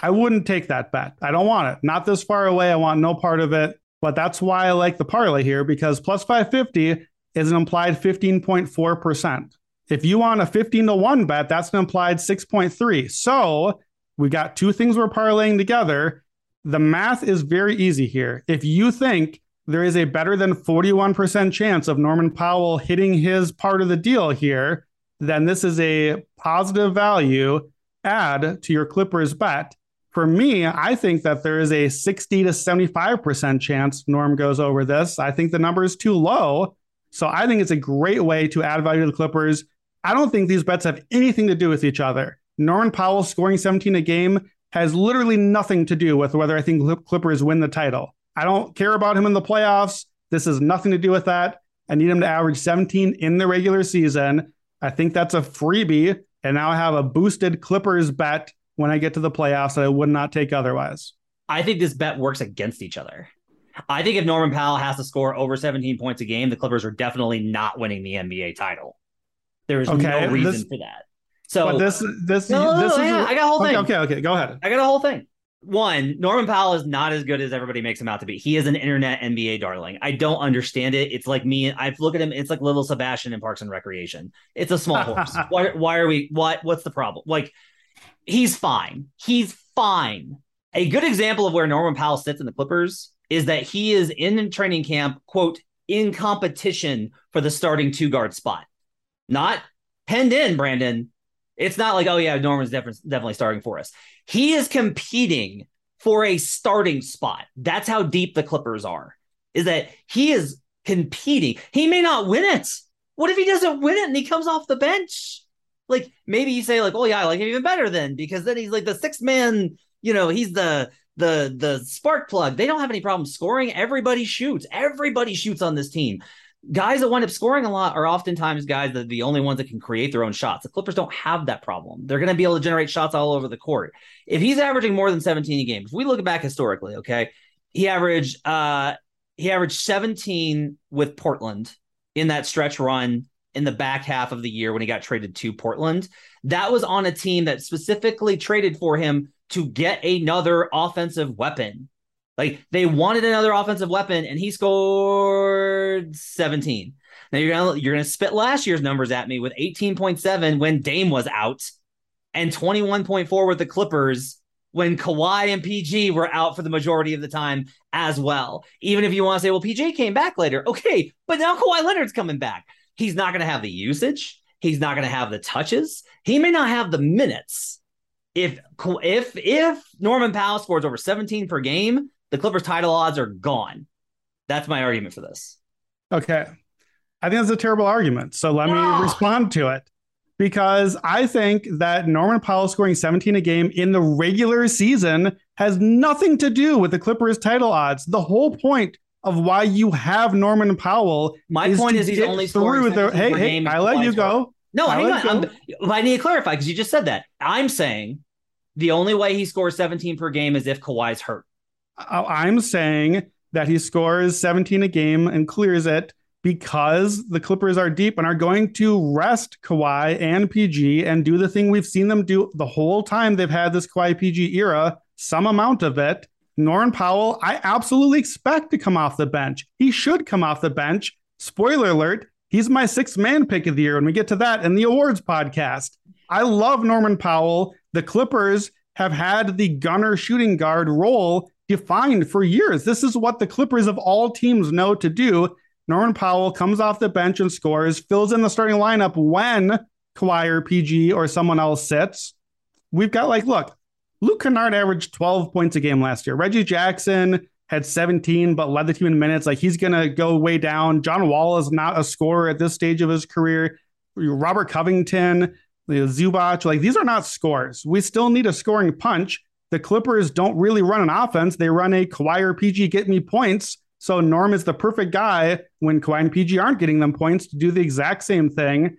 I wouldn't take that bet. I don't want it. Not this far away. I want no part of it. But that's why I like the parlay here because plus 550 is an implied 15.4%. If you want a 15 to 1 bet, that's an implied 6.3. So we got two things we're parlaying together. The math is very easy here. If you think there is a better than 41% chance of Norman Powell hitting his part of the deal here, then this is a positive value add to your Clippers bet. For me, I think that there is a 60 to 75% chance Norm goes over this. I think the number is too low. So I think it's a great way to add value to the Clippers. I don't think these bets have anything to do with each other. Norman Powell scoring 17 a game has literally nothing to do with whether I think Clippers win the title. I don't care about him in the playoffs. This has nothing to do with that. I need him to average 17 in the regular season. I think that's a freebie. And now I have a boosted Clippers bet when I get to the playoffs that I would not take otherwise. I think this bet works against each other. I think if Norman Powell has to score over 17 points a game, the Clippers are definitely not winning the NBA title. There is okay, no reason this, for that. So but this this no, this no, is yeah, I got a whole thing. Okay, okay, okay, go ahead. I got a whole thing one, Norman Powell is not as good as everybody makes him out to be. He is an internet NBA darling. I don't understand it. It's like me. I look at him. It's like little Sebastian in Parks and Recreation. It's a small horse. why, why are we? What? What's the problem? Like, he's fine. He's fine. A good example of where Norman Powell sits in the Clippers is that he is in training camp, quote, in competition for the starting two guard spot. Not penned in, Brandon. It's not like, oh yeah, Norman's definitely starting for us. He is competing for a starting spot. That's how deep the Clippers are. Is that he is competing. He may not win it. What if he doesn't win it and he comes off the bench? Like maybe you say like, oh yeah, I like him even better then because then he's like the sixth man. You know, he's the the the spark plug. They don't have any problem scoring. Everybody shoots. Everybody shoots on this team guys that wind up scoring a lot are oftentimes guys that are the only ones that can create their own shots. The Clippers don't have that problem. They're going to be able to generate shots all over the court. If he's averaging more than 17 a game, if we look back historically, okay, he averaged uh he averaged 17 with Portland in that stretch run in the back half of the year when he got traded to Portland. That was on a team that specifically traded for him to get another offensive weapon like they wanted another offensive weapon, and he scored 17. Now you're gonna you're gonna spit last year's numbers at me with 18.7 when Dame was out, and 21.4 with the Clippers when Kawhi and PG were out for the majority of the time as well. Even if you want to say, well, PG came back later, okay, but now Kawhi Leonard's coming back. He's not gonna have the usage. He's not going to have the touches. He may not have the minutes. If if if Norman Powell scores over 17 per game, the Clippers title odds are gone. That's my argument for this. Okay. I think that's a terrible argument. So let me respond to it. Because I think that Norman Powell scoring 17 a game in the regular season has nothing to do with the Clippers title odds. The whole point of why you have Norman Powell. My is point is he's only through the hey hey. I let you go. No, I hang on. I need to clarify because you just said that. I'm saying the only way he scores 17 per game is if Kawhi's hurt. I'm saying that he scores 17 a game and clears it because the Clippers are deep and are going to rest Kawhi and PG and do the thing we've seen them do the whole time they've had this Kawhi PG era, some amount of it. Norman Powell, I absolutely expect to come off the bench. He should come off the bench. Spoiler alert, he's my sixth man pick of the year when we get to that in the awards podcast. I love Norman Powell. The Clippers have had the gunner shooting guard role defined for years. This is what the Clippers of all teams know to do. Norman Powell comes off the bench and scores, fills in the starting lineup when Kawhi or PG or someone else sits. We've got like, look, Luke Kennard averaged 12 points a game last year. Reggie Jackson had 17, but led the team in minutes. Like he's going to go way down. John Wall is not a scorer at this stage of his career. Robert Covington, Zubac, like these are not scores. We still need a scoring punch the Clippers don't really run an offense. They run a Kawhi or PG get me points. So Norm is the perfect guy when Kawhi and PG aren't getting them points to do the exact same thing.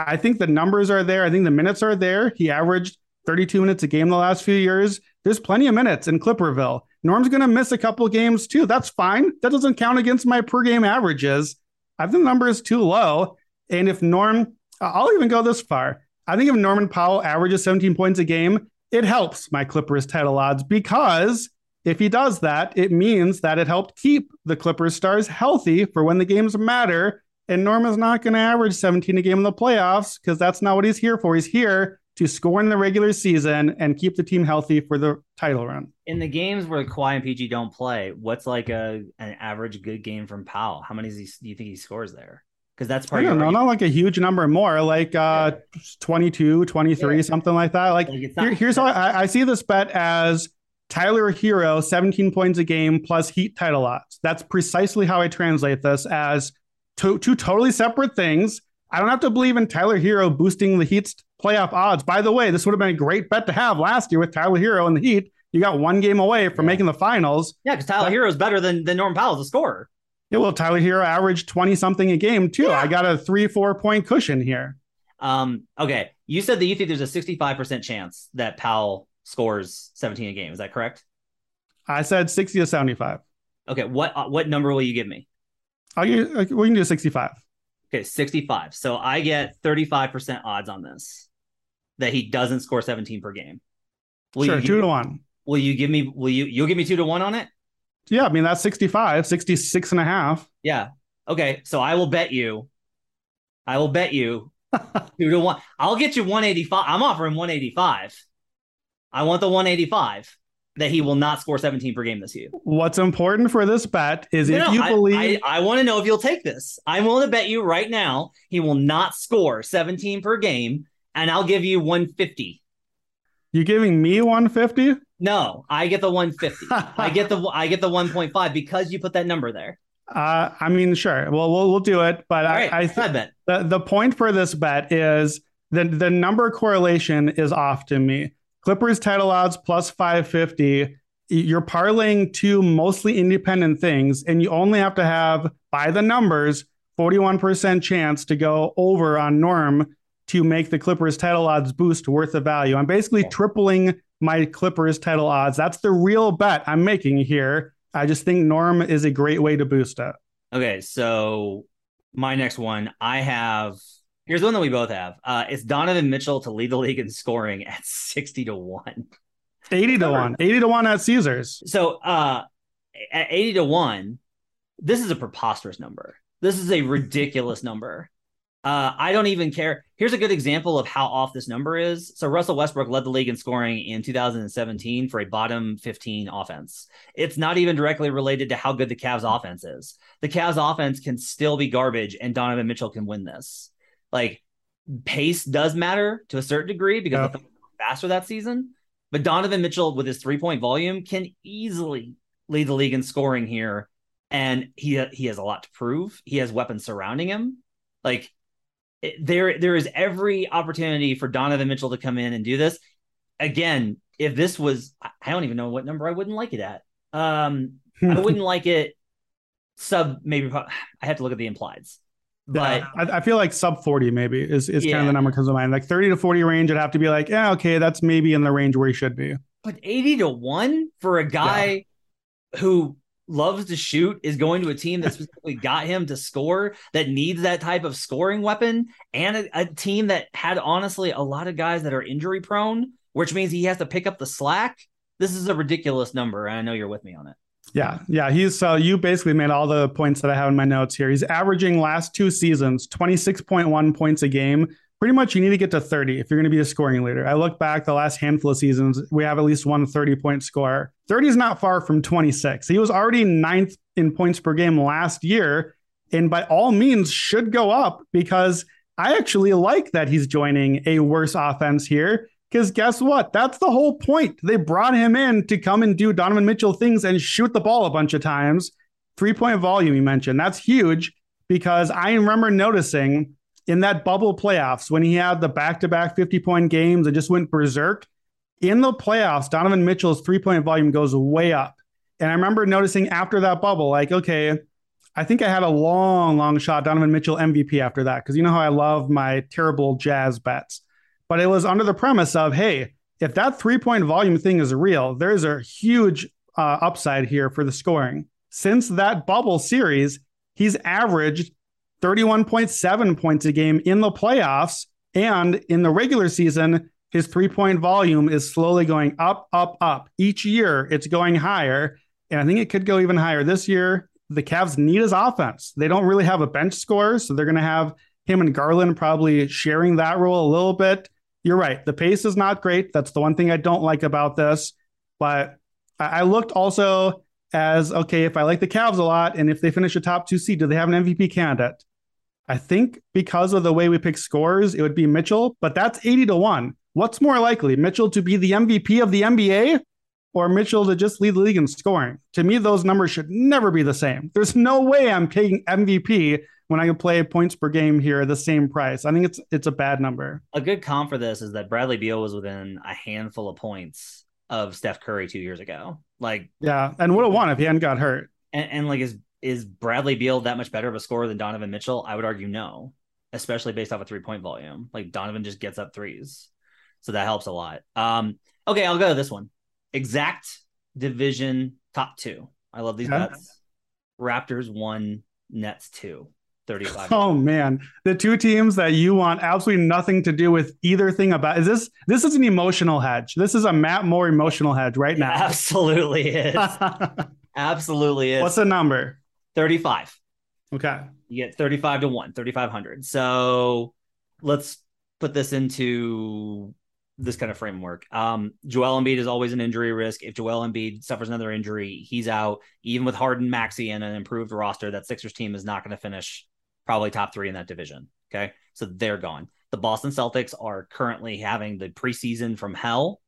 I think the numbers are there. I think the minutes are there. He averaged 32 minutes a game the last few years. There's plenty of minutes in Clipperville. Norm's going to miss a couple games too. That's fine. That doesn't count against my per game averages. I think the number is too low. And if Norm, I'll even go this far. I think if Norman Powell averages 17 points a game, it helps my Clippers title odds because if he does that, it means that it helped keep the Clippers stars healthy for when the games matter. And Norman's not going to average 17 a game in the playoffs because that's not what he's here for. He's here to score in the regular season and keep the team healthy for the title run. In the games where Kawhi and PG don't play, what's like a an average good game from Powell? How many do you think he scores there? Because that's part I don't know, not like a huge number more, like uh, yeah. 22, 23, yeah. something like that. Like, like here, here's how I, I see this bet as Tyler Herro, 17 points a game plus Heat title odds. That's precisely how I translate this as two, two totally separate things. I don't have to believe in Tyler Herro boosting the Heat's playoff odds. By the way, this would have been a great bet to have last year with Tyler Herro and the Heat. You got one game away from yeah. making the finals. Yeah, because Tyler Herro is better than, than Norm Powell as a scorer. Yeah, well, Tyler Herro averaged 20 something a game too. Yeah. I got a three, four point cushion here. Um, okay. You said that you think there's a 65% chance that Powell scores 17 a game. Is that correct? I said 60 to 75. Okay. What uh, what number will you give me? I'll give, we can do 65. Okay, 65. So I get 35% odds on this that he doesn't score 17 per game. Will sure, two to one. Will you give me, will you, you'll give me two to one on it? Yeah, I mean, that's 65, 66 and a half. Yeah. Okay. So I will bet you, I will bet you two to one. I'll get you 185. I'm offering 185. I want the 185 that he will not score 17 per game this year. What's important for this bet is no, if no, you I, believe. I, I want to know if you'll take this. I'm willing to bet you right now he will not score 17 per game, and I'll give you 150. You giving me 150? No, I get the 150. I get the I get the 1.5 because you put that number there. Uh, I mean, sure. Well, we'll we'll do it, but I, I, th- I bet the the point for this bet is the the number correlation is off to me. Clippers title odds plus 550. You're parlaying two mostly independent things, and you only have to have, by the numbers, 41% chance to go over on Norm to make the Clippers title odds boost worth the value. I'm basically tripling my Clippers title odds. That's the real bet I'm making here. I just think Norm is a great way to boost it. Okay, so my next one, I have Here's one that we both have. Uh, it's Donovan Mitchell to lead the league in scoring at 60 to 1. 80 to 1. 80 to 1 at Caesars. So uh, at 80 to 1, this is a preposterous number. This is a ridiculous number. Uh, I don't even care. Here's a good example of how off this number is. So Russell Westbrook led the league in scoring in 2017 for a bottom 15 offense. It's not even directly related to how good the Cavs offense is. The Cavs offense can still be garbage, and Donovan Mitchell can win this like pace does matter to a certain degree because yeah. faster that season. But Donovan Mitchell, with his three point volume, can easily lead the league in scoring here, and he he has a lot to prove. He has weapons surrounding him. Like there there is every opportunity for Donovan Mitchell to come in and do this. Again, if this was, I don't even know what number I wouldn't like it at. Um, I wouldn't like it sub maybe. I have to look at the implieds. But yeah, I, I, feel like sub 40 maybe is, is yeah. kind of the number comes to mind. Like 30 to 40 range, I'd have to be like, yeah, okay, that's maybe in the range where he should be. But 80 to 1 for a guy yeah. who loves to shoot is going to a team that specifically got him to score that needs that type of scoring weapon and a, a team that had honestly a lot of guys that are injury prone, which means he has to pick up the slack. This is a ridiculous number. And I know you're with me on it. Yeah, yeah. He's so uh, you basically made all the points that I have in my notes here. He's averaging last two seasons 26.1 points a game. Pretty much you need to get to 30 if you're going to be a scoring leader. I look back the last handful of seasons, we have at least one 30 point scorer. 30 is not far from 26. He was already ninth in points per game last year, and by all means should go up because I actually like that he's joining a worse offense here because guess what? That's the whole point. They brought him in to come and do Donovan Mitchell things and shoot the ball a bunch of times. Three point volume, you mentioned. That's huge because I remember noticing in that bubble playoffs when he had the back to back 50 point games and just went berserk. In the playoffs, Donovan Mitchell's three point volume goes way up. And I remember noticing after that bubble, like, okay, I think I had a long, long shot Donovan Mitchell MVP after that because you know how I love my terrible jazz bets but it was under the premise of, hey, if that three point volume thing is real, there's a huge uh, upside here for the scoring. Since that bubble series, he's averaged 31.7 points a game in the playoffs. And in the regular season, his three point volume is slowly going up, up, up. Each year, it's going higher. And I think it could go even higher this year. The Cavs need his offense. They don't really have a bench score, so they're going to have him and Garland probably sharing that role a little bit you're right. The pace is not great. That's the one thing I don't like about this. But I looked also as okay, if I like the Cavs a lot and if they finish a top two seed, do they have an MVP candidate? I think because of the way we pick scores, it would be Mitchell, but that's 80 to 1. What's more likely, Mitchell to be the MVP of the NBA or Mitchell to just lead the league in scoring? To me, those numbers should never be the same. There's no way I'm taking MVP when I can play points per game here at the same price. I think it's it's a bad number. A good comp for this is that Bradley Beal was within a handful of points of Steph Curry two years ago. Like yeah, and would have won if he hadn't got hurt. And, and like is is Bradley Beal that much better of a scorer than Donovan Mitchell? I would argue no, especially based off a three point volume. Like Donovan just gets up threes, so that helps a lot. Um, okay, I'll go to this one. Exact division top two. I love these yeah. bets. Raptors one, Nets two. 35. Oh man, the two teams that you want absolutely nothing to do with either thing about is this this is an emotional hedge. This is a Matt Moore emotional hedge right now. absolutely is. absolutely is. What's the number? 35. Okay. You get 35 to 1, 3500. So let's put this into this kind of framework. Um, Joel Embiid is always an injury risk. If Joel Embiid suffers another injury, he's out. Even with Harden, Maxey, and an improved roster, that Sixers team is not going to finish probably top three in that division. Okay. So they're gone. The Boston Celtics are currently having the preseason from hell.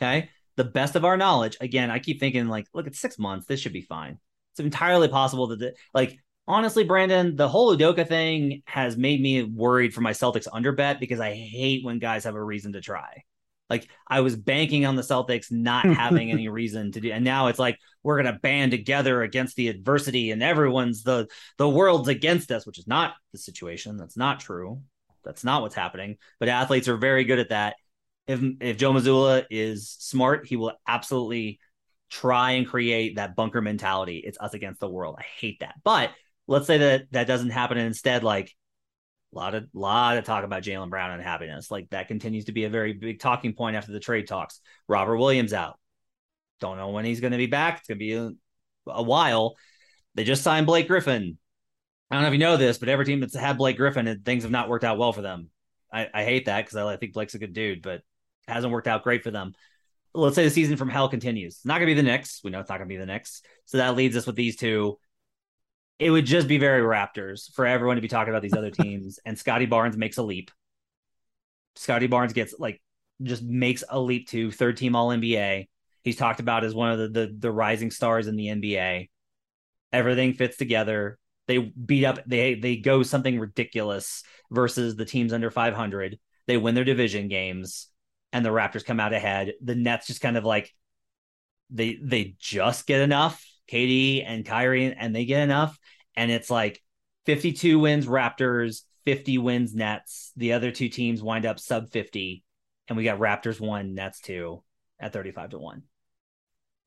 Okay. The best of our knowledge, again, I keep thinking, like, look, it's six months. This should be fine. It's entirely possible that, the, like, honestly, Brandon, the whole Udoka thing has made me worried for my Celtics under bet because I hate when guys have a reason to try. Like I was banking on the Celtics not having any reason to do, and now it's like we're gonna band together against the adversity, and everyone's the the world's against us, which is not the situation. That's not true. That's not what's happening. But athletes are very good at that. If if Joe Mazzulla is smart, he will absolutely try and create that bunker mentality. It's us against the world. I hate that. But let's say that that doesn't happen, and instead, like a lot of lot of talk about Jaylen Brown and happiness. Like that continues to be a very big talking point after the trade talks. Robert Williams out. Don't know when he's going to be back. It's going to be a, a, while. They just signed Blake Griffin. I don't know if you know this, but every team that's had Blake Griffin, and things have not worked out well for them. I, I hate that because I, I think Blake's a good dude, but hasn't worked out great for them. Let's say the season from hell continues. It's not going to be the Knicks. We know it's not going to be the Knicks. So that leads us with these two it would just be very Raptors for everyone to be talking about these other teams. and Scottie Barnes makes a leap. Scottie Barnes gets like just makes a leap to third team All NBA. He's talked about as one of the, the the rising stars in the NBA. Everything fits together. They beat up. They they go something ridiculous versus the teams under 500. They win their division games, and the Raptors come out ahead. The Nets just kind of like they they just get enough Katie and Kyrie, and they get enough. And it's like 52 wins Raptors, 50 wins Nets. The other two teams wind up sub 50. And we got Raptors one, Nets two at 35 to one.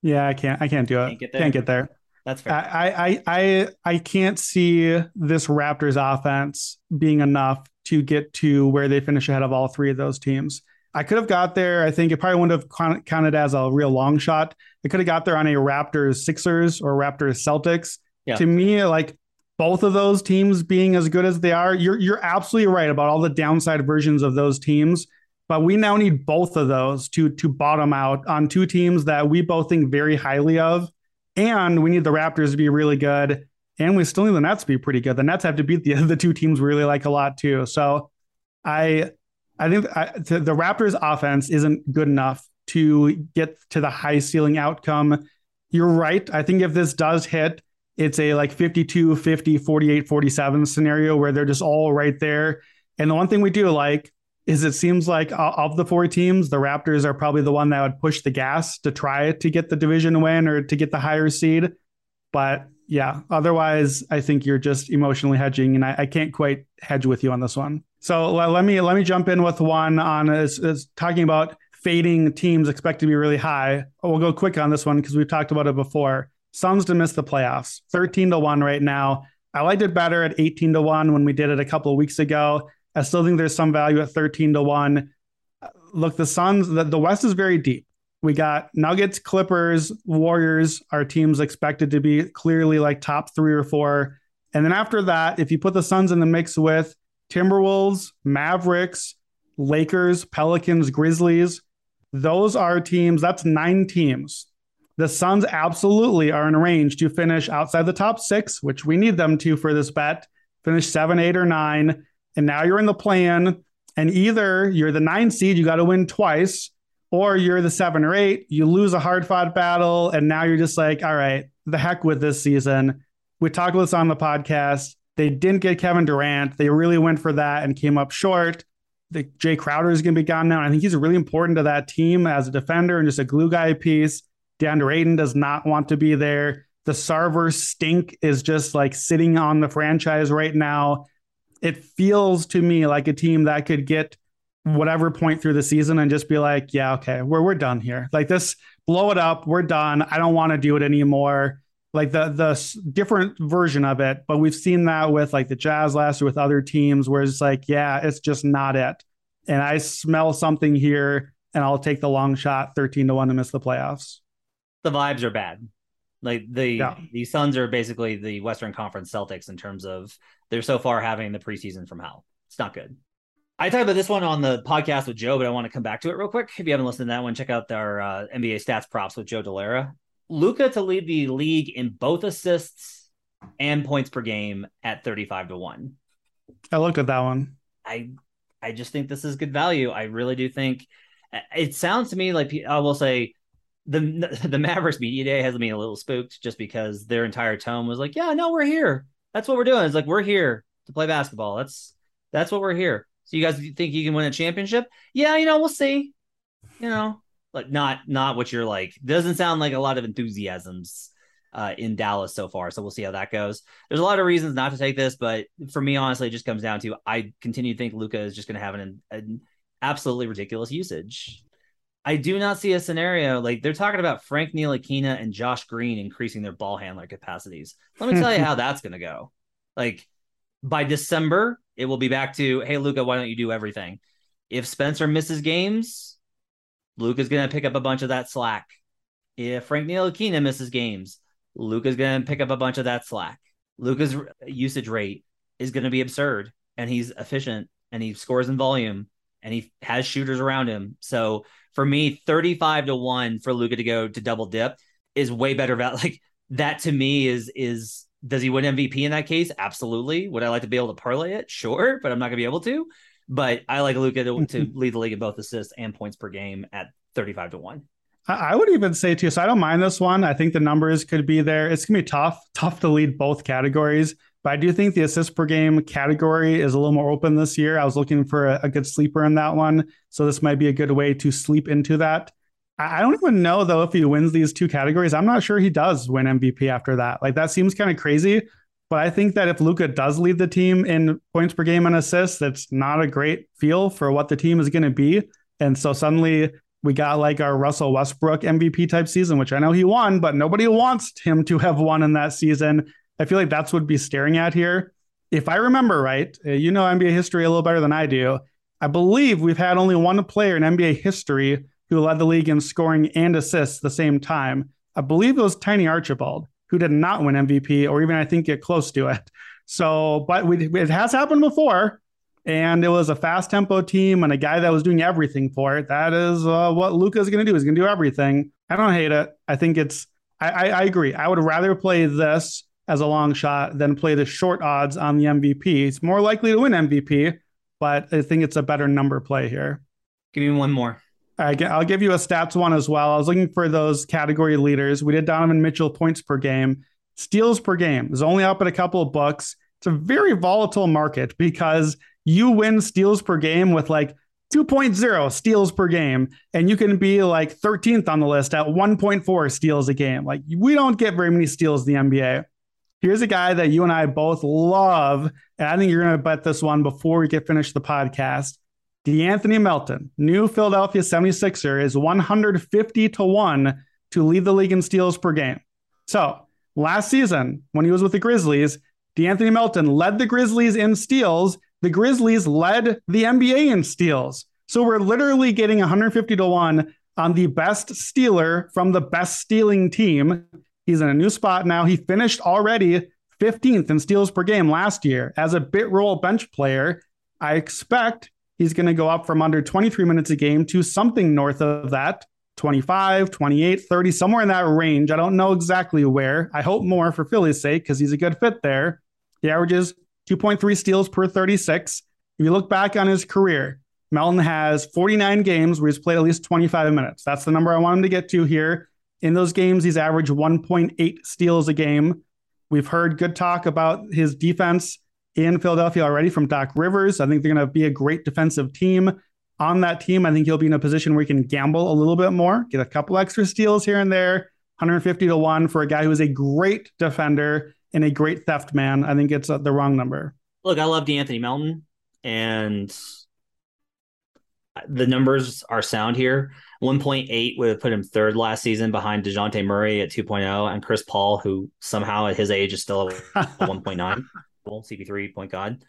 Yeah, I can't. I can't do it. Can't get there. Can't get there. That's fair. I, I I I can't see this Raptors offense being enough to get to where they finish ahead of all three of those teams. I could have got there. I think it probably wouldn't have counted as a real long shot. I could have got there on a Raptors Sixers or Raptors Celtics. Yeah. To me, like both of those teams being as good as they are, you're you're absolutely right about all the downside versions of those teams. But we now need both of those to to bottom out on two teams that we both think very highly of, and we need the Raptors to be really good, and we still need the Nets to be pretty good. The Nets have to beat the the two teams we really like a lot too. So, I I think uh, I, the Raptors offense isn't good enough to get to the high ceiling outcome. You're right. I think if this does hit, it's a like 52, 50, 48, 47 scenario where they're just all right there. And the one thing we do like is it seems like uh, of the four teams, the Raptors are probably the one that would push the gas to try to get the division win or to get the higher seed. But yeah, otherwise, I think you're just emotionally hedging, and I, I can't quite hedge with you on this one. So let me let me jump in with one on is, is talking about fading teams expect to be really high. We'll go quick on this one because we've talked about it before. Suns to miss the playoffs, thirteen to one right now. I liked it better at eighteen to one when we did it a couple of weeks ago. I still think there's some value at thirteen to one. Look, the Suns, the, the West is very deep. We got Nuggets, Clippers, Warriors. Our teams expected to be clearly like top three or four. And then after that, if you put the Suns in the mix with Timberwolves, Mavericks, Lakers, Pelicans, Grizzlies. Those are teams, that's nine teams. The Suns absolutely are in range to finish outside the top six, which we need them to for this bet, finish seven, eight, or nine. And now you're in the plan. And either you're the nine seed, you got to win twice, or you're the seven or eight, you lose a hard fought battle. And now you're just like, all right, the heck with this season. We talked about this on the podcast. They didn't get Kevin Durant. They really went for that and came up short. The Jae Crowder is going to be gone now. I think he's really important to that team as a defender and just a glue guy piece. DeAndre Ayton does not want to be there. The Sarver stink is just like sitting on the franchise right now. It feels to me like a team that could get whatever point through the season and just be like, yeah, okay, we're we're done here. Like this, blow it up. We're done. I don't want to do it anymore. Like the the different version of it, but we've seen that with like the Jazz last year with other teams where it's like, yeah, it's just not it. And I smell something here, and I'll take the long shot, thirteen to one to miss the playoffs the vibes are bad. Like the yeah. the Suns are basically the Western Conference Celtics in terms of they're so far having the preseason from hell. It's not good. I talked about this one on the podcast with Joe, but I want to come back to it real quick. If you haven't listened to that one, check out our uh, NBA stats props with Joe Dellera. Luka to lead the league in both assists and points per game at 35 to 1. I looked at that one. I I just think this is good value. I really do think uh, it sounds to me like I will say the the Mavericks media day has me a little spooked just because their entire tone was like, "Yeah, no, we're here. That's what we're doing. It's like we're here to play basketball. That's that's what we're here." So you guys think you can win a championship? Yeah, you know, we'll see. You know, but not not what you're like. Doesn't sound like a lot of enthusiasms uh, in Dallas so far. So we'll see how that goes. There's a lot of reasons not to take this, but for me, honestly, it just comes down to I continue to think Luka is just going to have an, an absolutely ridiculous usage. I do not see a scenario like they're talking about Frank Ntilikina and Josh Green increasing their ball handler capacities. Let me tell you how that's going to go. Like by December, it will be back to, hey, Luka, why don't you do everything? If Spencer misses games, Luka's going to pick up a bunch of that slack. If Frank Ntilikina misses games, Luke is going to pick up a bunch of that slack. Luka's usage rate is going to be absurd, and he's efficient, and he scores in volume, and he has shooters around him. So for me, 35 to 1 for Luka to go to double dip is way better value. Like that to me is is does he win MVP in that case? Absolutely. Would I like to be able to parlay it? Sure, but I'm not gonna be able to. But I like Luka to, to lead the league in both assists and points per game at 35 to 1. I would even say too, so I don't mind this one. I think the numbers could be there. It's gonna be tough, tough to lead both categories. But I do think the assist per game category is a little more open this year. I was looking for a, a good sleeper in that one. So this might be a good way to sleep into that. I, I don't even know though if he wins these two categories. I'm not sure he does win MVP after that. Like that seems kind of crazy. But I think that if Luka does lead the team in points per game and assists, that's not a great feel for what the team is going to be. And so suddenly we got like our Russell Westbrook MVP type season, which I know he won, but nobody wants him to have won in that season. I feel like that's what be staring at here. If I remember right, uh, you know NBA history a little better than I do. I believe we've had only one player in NBA history who led the league in scoring and assists the same time. I believe it was Tiny Archibald, who did not win MVP or even I think get close to it. So, but we, it has happened before, and it was a fast tempo team and a guy that was doing everything for it. That is uh, what Luka is going to do. He's going to do everything. I don't hate it. I think it's. I, I, I agree. I would rather play this as a long shot than play the short odds on the MVP. It's more likely to win MVP, but I think it's a better number play here. Give me one more. I'll give you a stats one as well. I was looking for those category leaders. We did Donovan Mitchell points per game, steals per game is only up at a couple of bucks. It's a very volatile market because you win steals per game with like 2.0 steals per game, and you can be like 13th on the list at 1.4 steals a game. Like we don't get very many steals in the NBA. Here's a guy that you and I both love, and I think you're going to bet this one before we get finished the podcast. De'Anthony Melton, new Philadelphia 76er, is 150 to 1 to lead the league in steals per game. So last season, when he was with the Grizzlies, De'Anthony Melton led the Grizzlies in steals. The Grizzlies led the NBA in steals. So we're literally getting 150 to 1 on the best stealer from the best stealing team. He's in a new spot now. He finished already 15th in steals per game last year as a bit role bench player. I expect he's going to go up from under 23 minutes a game to something north of that 25, 28, 30, somewhere in that range. I don't know exactly where. I hope more for Philly's sake because he's a good fit there. He averages 2.3 steals per 36. If you look back on his career, Melton has 49 games where he's played at least 25 minutes. That's the number I want him to get to here. In those games, he's averaged 1.8 steals a game. We've heard good talk about his defense in Philadelphia already from Doc Rivers. I think they're going to be a great defensive team on that team. I think he'll be in a position where he can gamble a little bit more, get a couple extra steals here and there. 150 to 1 for a guy who is a great defender and a great theft man. I think it's uh, the wrong number. Look, I love De'Anthony Melton, and the numbers are sound here. 1.8 would have put him third last season behind Dejounte Murray at 2.0 and Chris Paul, who somehow at his age is still a 1.9. CP3 point god.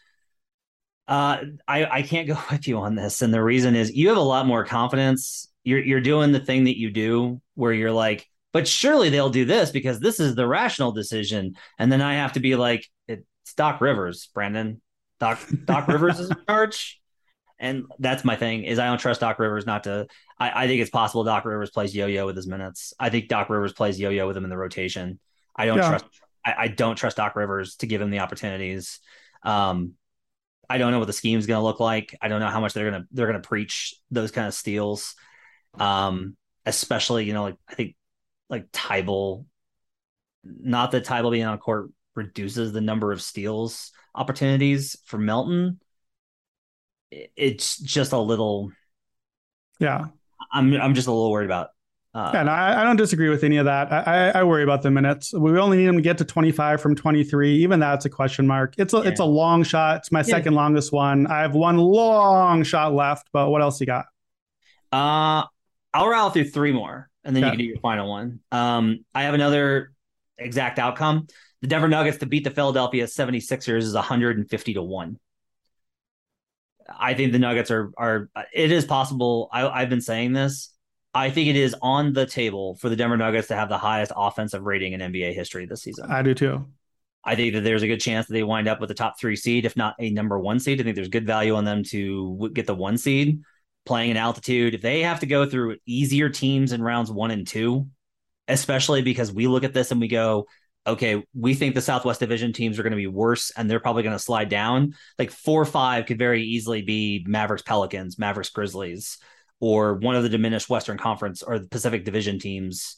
Uh, I I can't go with you on this, and the reason is you have a lot more confidence. You're you're doing the thing that you do where you're like, but surely they'll do this because this is the rational decision, and then I have to be like, it's Doc Rivers, Brandon. Doc Doc Rivers is in charge, and that's my thing. Is I don't trust Doc Rivers not to. I, I think it's possible Doc Rivers plays yo-yo with his minutes. I think Doc Rivers plays yo-yo with him in the rotation. I don't yeah. trust. I, I, don't trust Doc Rivers to give him the opportunities. Um, I don't know what the scheme is going to look like. I don't know how much they're going to they're going to preach those kind of steals. Um, especially you know like I think like Thybulle, not that Thybulle being on court reduces the number of steals opportunities for Melton. It's just a little. Yeah, I'm I'm just a little worried about uh, yeah, no, I, I, don't disagree with any of that. I, I, worry about the minutes. We only need him to get to 25 from 23. Even that's a question mark. It's a yeah. it's a long shot. It's my yeah. second longest one. I have one long shot left, but what else you got? Uh, I'll rattle through three more, and then you can do your final one. Um, I have another exact outcome. The Denver Nuggets to beat the Philadelphia 76ers is 150 to one. I think the Nuggets are are. It is possible. I, I've been saying this I think it is on the table for the Denver Nuggets to have the highest offensive rating in NBA history this season. I do too. I think that there's a good chance that they wind up with a top three seed, if not a number one seed. I think there's good value on them to get the one seed playing in altitude. If they have to go through easier teams in rounds one and two, especially because we look at this and we go, okay, we think the Southwest Division teams are going to be worse and they're probably going to slide down. Like four or five could very easily be Mavericks Pelicans, Mavericks Grizzlies or one of the diminished Western Conference or the Pacific Division teams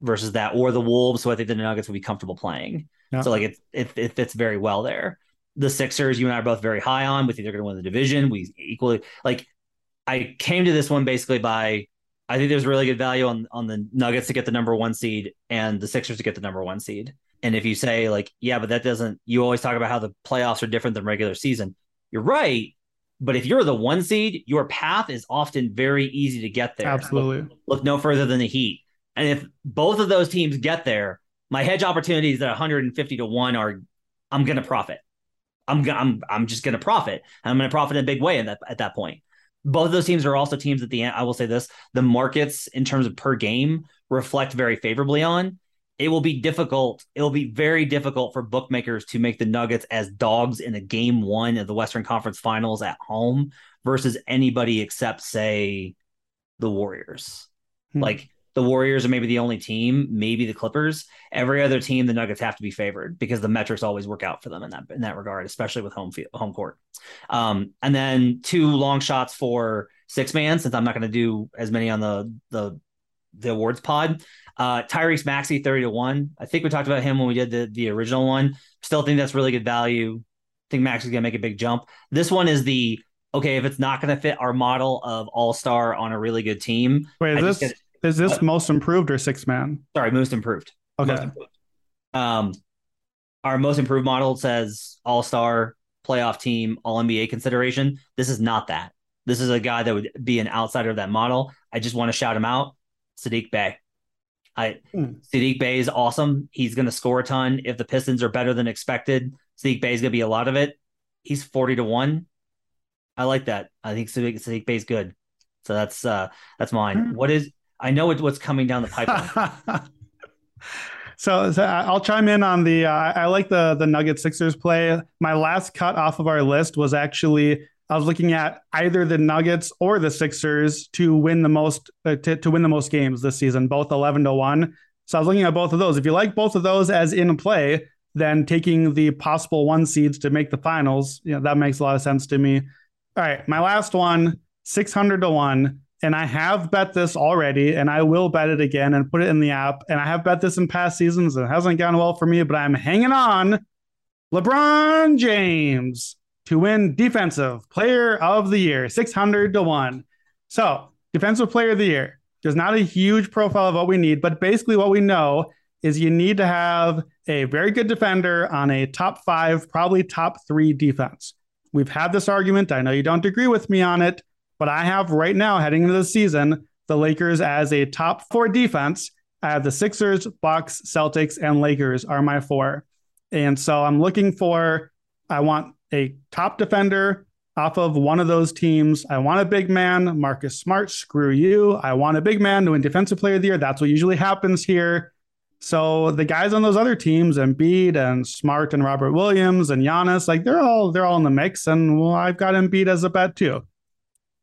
versus that, or the Wolves, who I think the Nuggets would be comfortable playing. Yeah. So like it, it, it fits very well there. The Sixers, you and I are both very high on. We think they're going to win the division. We equally like. I came to this one basically by I think there's really good value on on the Nuggets to get the number one seed and the Sixers to get the number one seed. And if you say like, yeah, but that doesn't, you always talk about how the playoffs are different than regular season. You're right, but if you're the one seed, your path is often very easy to get there. Absolutely. Look, look, no further than the Heat. And if both of those teams get there, my hedge opportunities at 150 to 1 are I'm going to profit. I'm I'm I'm just going to profit. And I'm going to profit in a big way at that at that point. Both of those teams are also teams at the end. I will say this: the markets in terms of per game reflect very favorably on it will be difficult. It will be very difficult for bookmakers to make the Nuggets as dogs in a game one of the Western Conference Finals at home versus anybody except, say, the Warriors. Hmm. Like the Warriors are maybe the only team, maybe the Clippers. Every other team, the Nuggets have to be favored because the metrics always work out for them in that in that regard, especially with home field, home court. Um, and then two long shots for six man, since I'm not going to do as many on the the the awards pod. Uh, Tyrese Maxey, 30 to 1. I think we talked about him when we did the, the original one. Still think that's really good value. think Maxey's going to make a big jump. This one is the okay, if it's not going to fit our model of all star on a really good team. Wait, is this, is this most improved or six man? Sorry, most improved. Okay. Most improved. Um, our most improved model says all star playoff team, all NBA consideration. This is not that. This is a guy that would be an outsider of that model. I just want to shout him out. Saddiq Bey. I hmm. Saddiq Bey is awesome. He's going to score a ton. If the Pistons are better than expected, Saddiq Bey is going to be a lot of it. He's forty to one. I like that. I think Sadiq, Saddiq Bey is good. So that's uh that's mine. Hmm. What is I know it, what's coming down the pipeline. so, so, I'll chime in on the. Uh, I like the the Nugget Sixers play. My last cut off of our list was actually I was looking at either the Nuggets or the Sixers to win the most uh, to, to win the most games this season, both 11 to 1. So I was looking at both of those. If you like both of those as in play, then taking the possible one seeds to make the finals, you know, that makes a lot of sense to me. All right, my last one, 600 to 1. And I have bet this already, and I will bet it again and put it in the app. And I have bet this in past seasons. It hasn't gone well for me, but I'm hanging on. LeBron James to win Defensive Player of the Year, 600 to 1. So, Defensive Player of the Year. There's not a huge profile of what we need, but basically, what we know is you need to have a very good defender on a top five, probably top three defense. We've had this argument. I know you don't agree with me on it, but I have right now, heading into the season, the Lakers as a top four defense. I have the Sixers, Bucks, Celtics, and Lakers are my four. And so I'm looking for, I want a top defender off of one of those teams. I want a big man, Marcus Smart, screw you. I want a big man to win Defensive Player of the Year. That's what usually happens here. So the guys on those other teams, Embiid and Smart and Robert Williams and Giannis, like they're all they're all in the mix. And well, I've got Embiid as a bet too.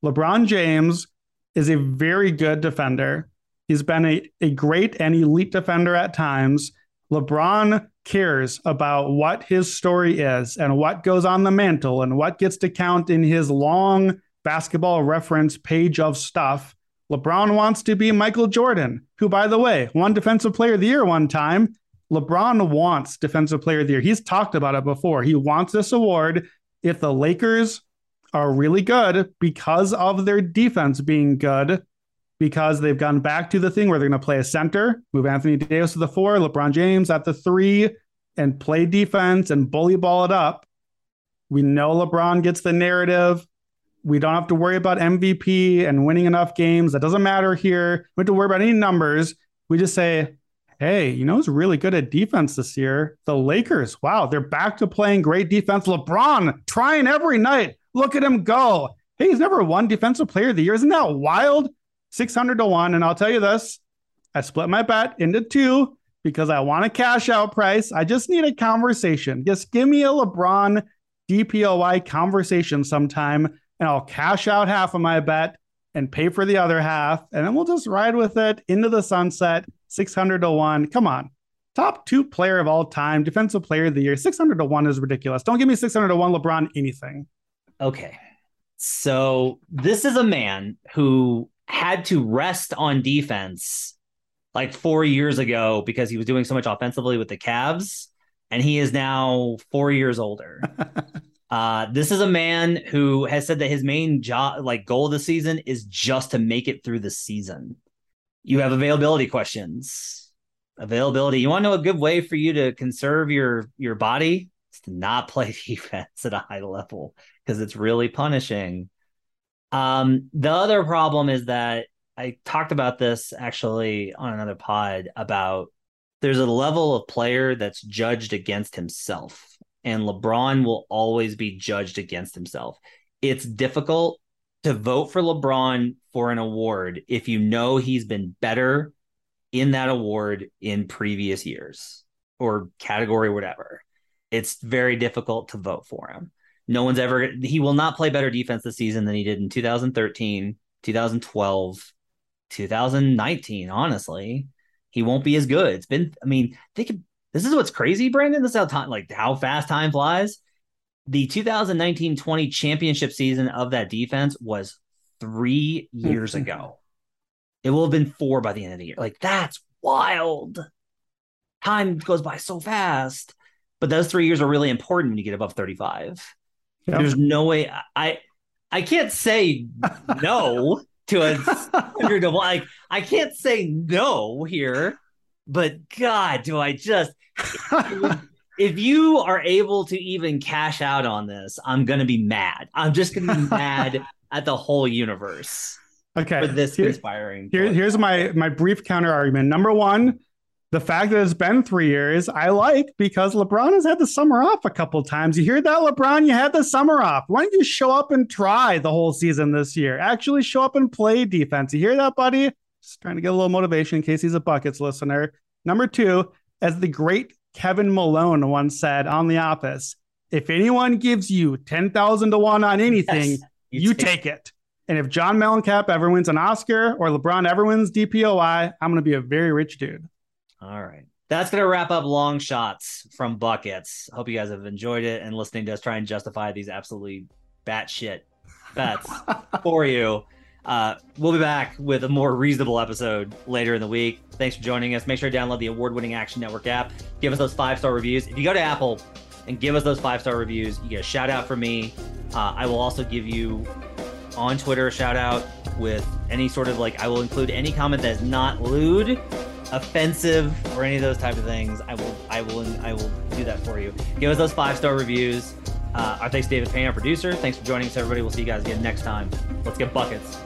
LeBron James is a very good defender. He's been a, a great and elite defender at times. LeBron cares about what his story is and what goes on the mantle and what gets to count in his long basketball reference page of stuff. LeBron wants to be Michael Jordan, who, by the way, won Defensive Player of the Year one time. LeBron wants Defensive Player of the Year. He's talked about it before. He wants this award. If the Lakers are really good because of their defense being good, because they've gone back to the thing where they're going to play a center, move Anthony Davis to the four, LeBron James at the three, and play defense and bully ball it up. We know LeBron gets the narrative. We don't have to worry about MVP and winning enough games. That doesn't matter here. We don't have to worry about any numbers. We just say, hey, you know who's really good at defense this year? The Lakers. Wow, they're back to playing great defense. LeBron trying every night. Look at him go. Hey, he's never won Defensive Player of the Year. Isn't that wild? 600 to 1. And I'll tell you this I split my bet into two because I want a cash out price. I just need a conversation. Just give me a LeBron DPOY conversation sometime, and I'll cash out half of my bet and pay for the other half. And then we'll just ride with it into the sunset, 600 to 1. Come on. Top two player of all time, defensive player of the year. 600 to 1 is ridiculous. Don't give me 600 to 1 LeBron anything. Okay. So this is a man who had to rest on defense like four years ago because he was doing so much offensively with the Cavs, and he is now four years older. uh, this is a man who has said that his main job, like goal of the season, is just to make it through the season. You have availability questions. Availability. You want to know a good way for you to conserve your your body? It's to not play defense at a high level because it's really punishing. Um, the other problem is that I talked about this actually on another pod about there's a level of player that's judged against himself, and LeBron will always be judged against himself. It's difficult to vote for LeBron for an award if you know he's been better in that award in previous years or category, whatever. It's very difficult to vote for him. No one's ever, he will not play better defense this season than he did in 2013, 2012, 2019, honestly. He won't be as good. It's been, I mean, think this is what's crazy, Brandon. This is how time, like how fast time flies. The 2019 20 championship season of that defense was three years ago. It will have been four by the end of the year. Like that's wild. Time goes by so fast. But those three years are really important when you get above 35. Yep. There's no way I I can't say no to a hundred of like I can't say no here, but God, do I just if you are able to even cash out on this, I'm gonna be mad. I'm just gonna be mad at the whole universe. Okay. For this here, inspiring. Here, here's my my brief counter argument. Number one, the fact that it's been three years, I like because LeBron has had the summer off a couple times. You hear that, LeBron? You had the summer off. Why don't you show up and try the whole season this year? Actually, show up and play defense. You hear that, buddy? Just trying to get a little motivation in case he's a buckets listener. Number two, as the great Kevin Malone once said on The Office, If anyone gives you 10,000 to 1 on anything, Yes, you, take, it. And if John Mellencamp ever wins an Oscar or LeBron ever wins DPOY, I'm going to be a very rich dude. All right. That's going to wrap up long shots from buckets. Hope you guys have enjoyed it and listening to us try and justify these absolutely batshit bets for you. Uh, we'll be back with a more reasonable episode later in the week. Thanks for joining us. Make sure to download the award winning Action Network app. Give us those five star reviews. If you go to Apple and give us those five star reviews, you get a shout out from me. Uh, I will also give you on Twitter a shout out with any sort of like, I will include any comment that is not lewd offensive or any of those type of things, I will I will I will do that for you. Give us those five star reviews. Uh, our thanks to David Payne, our producer. Thanks for joining us, everybody. We'll see you guys again next time. Let's get buckets.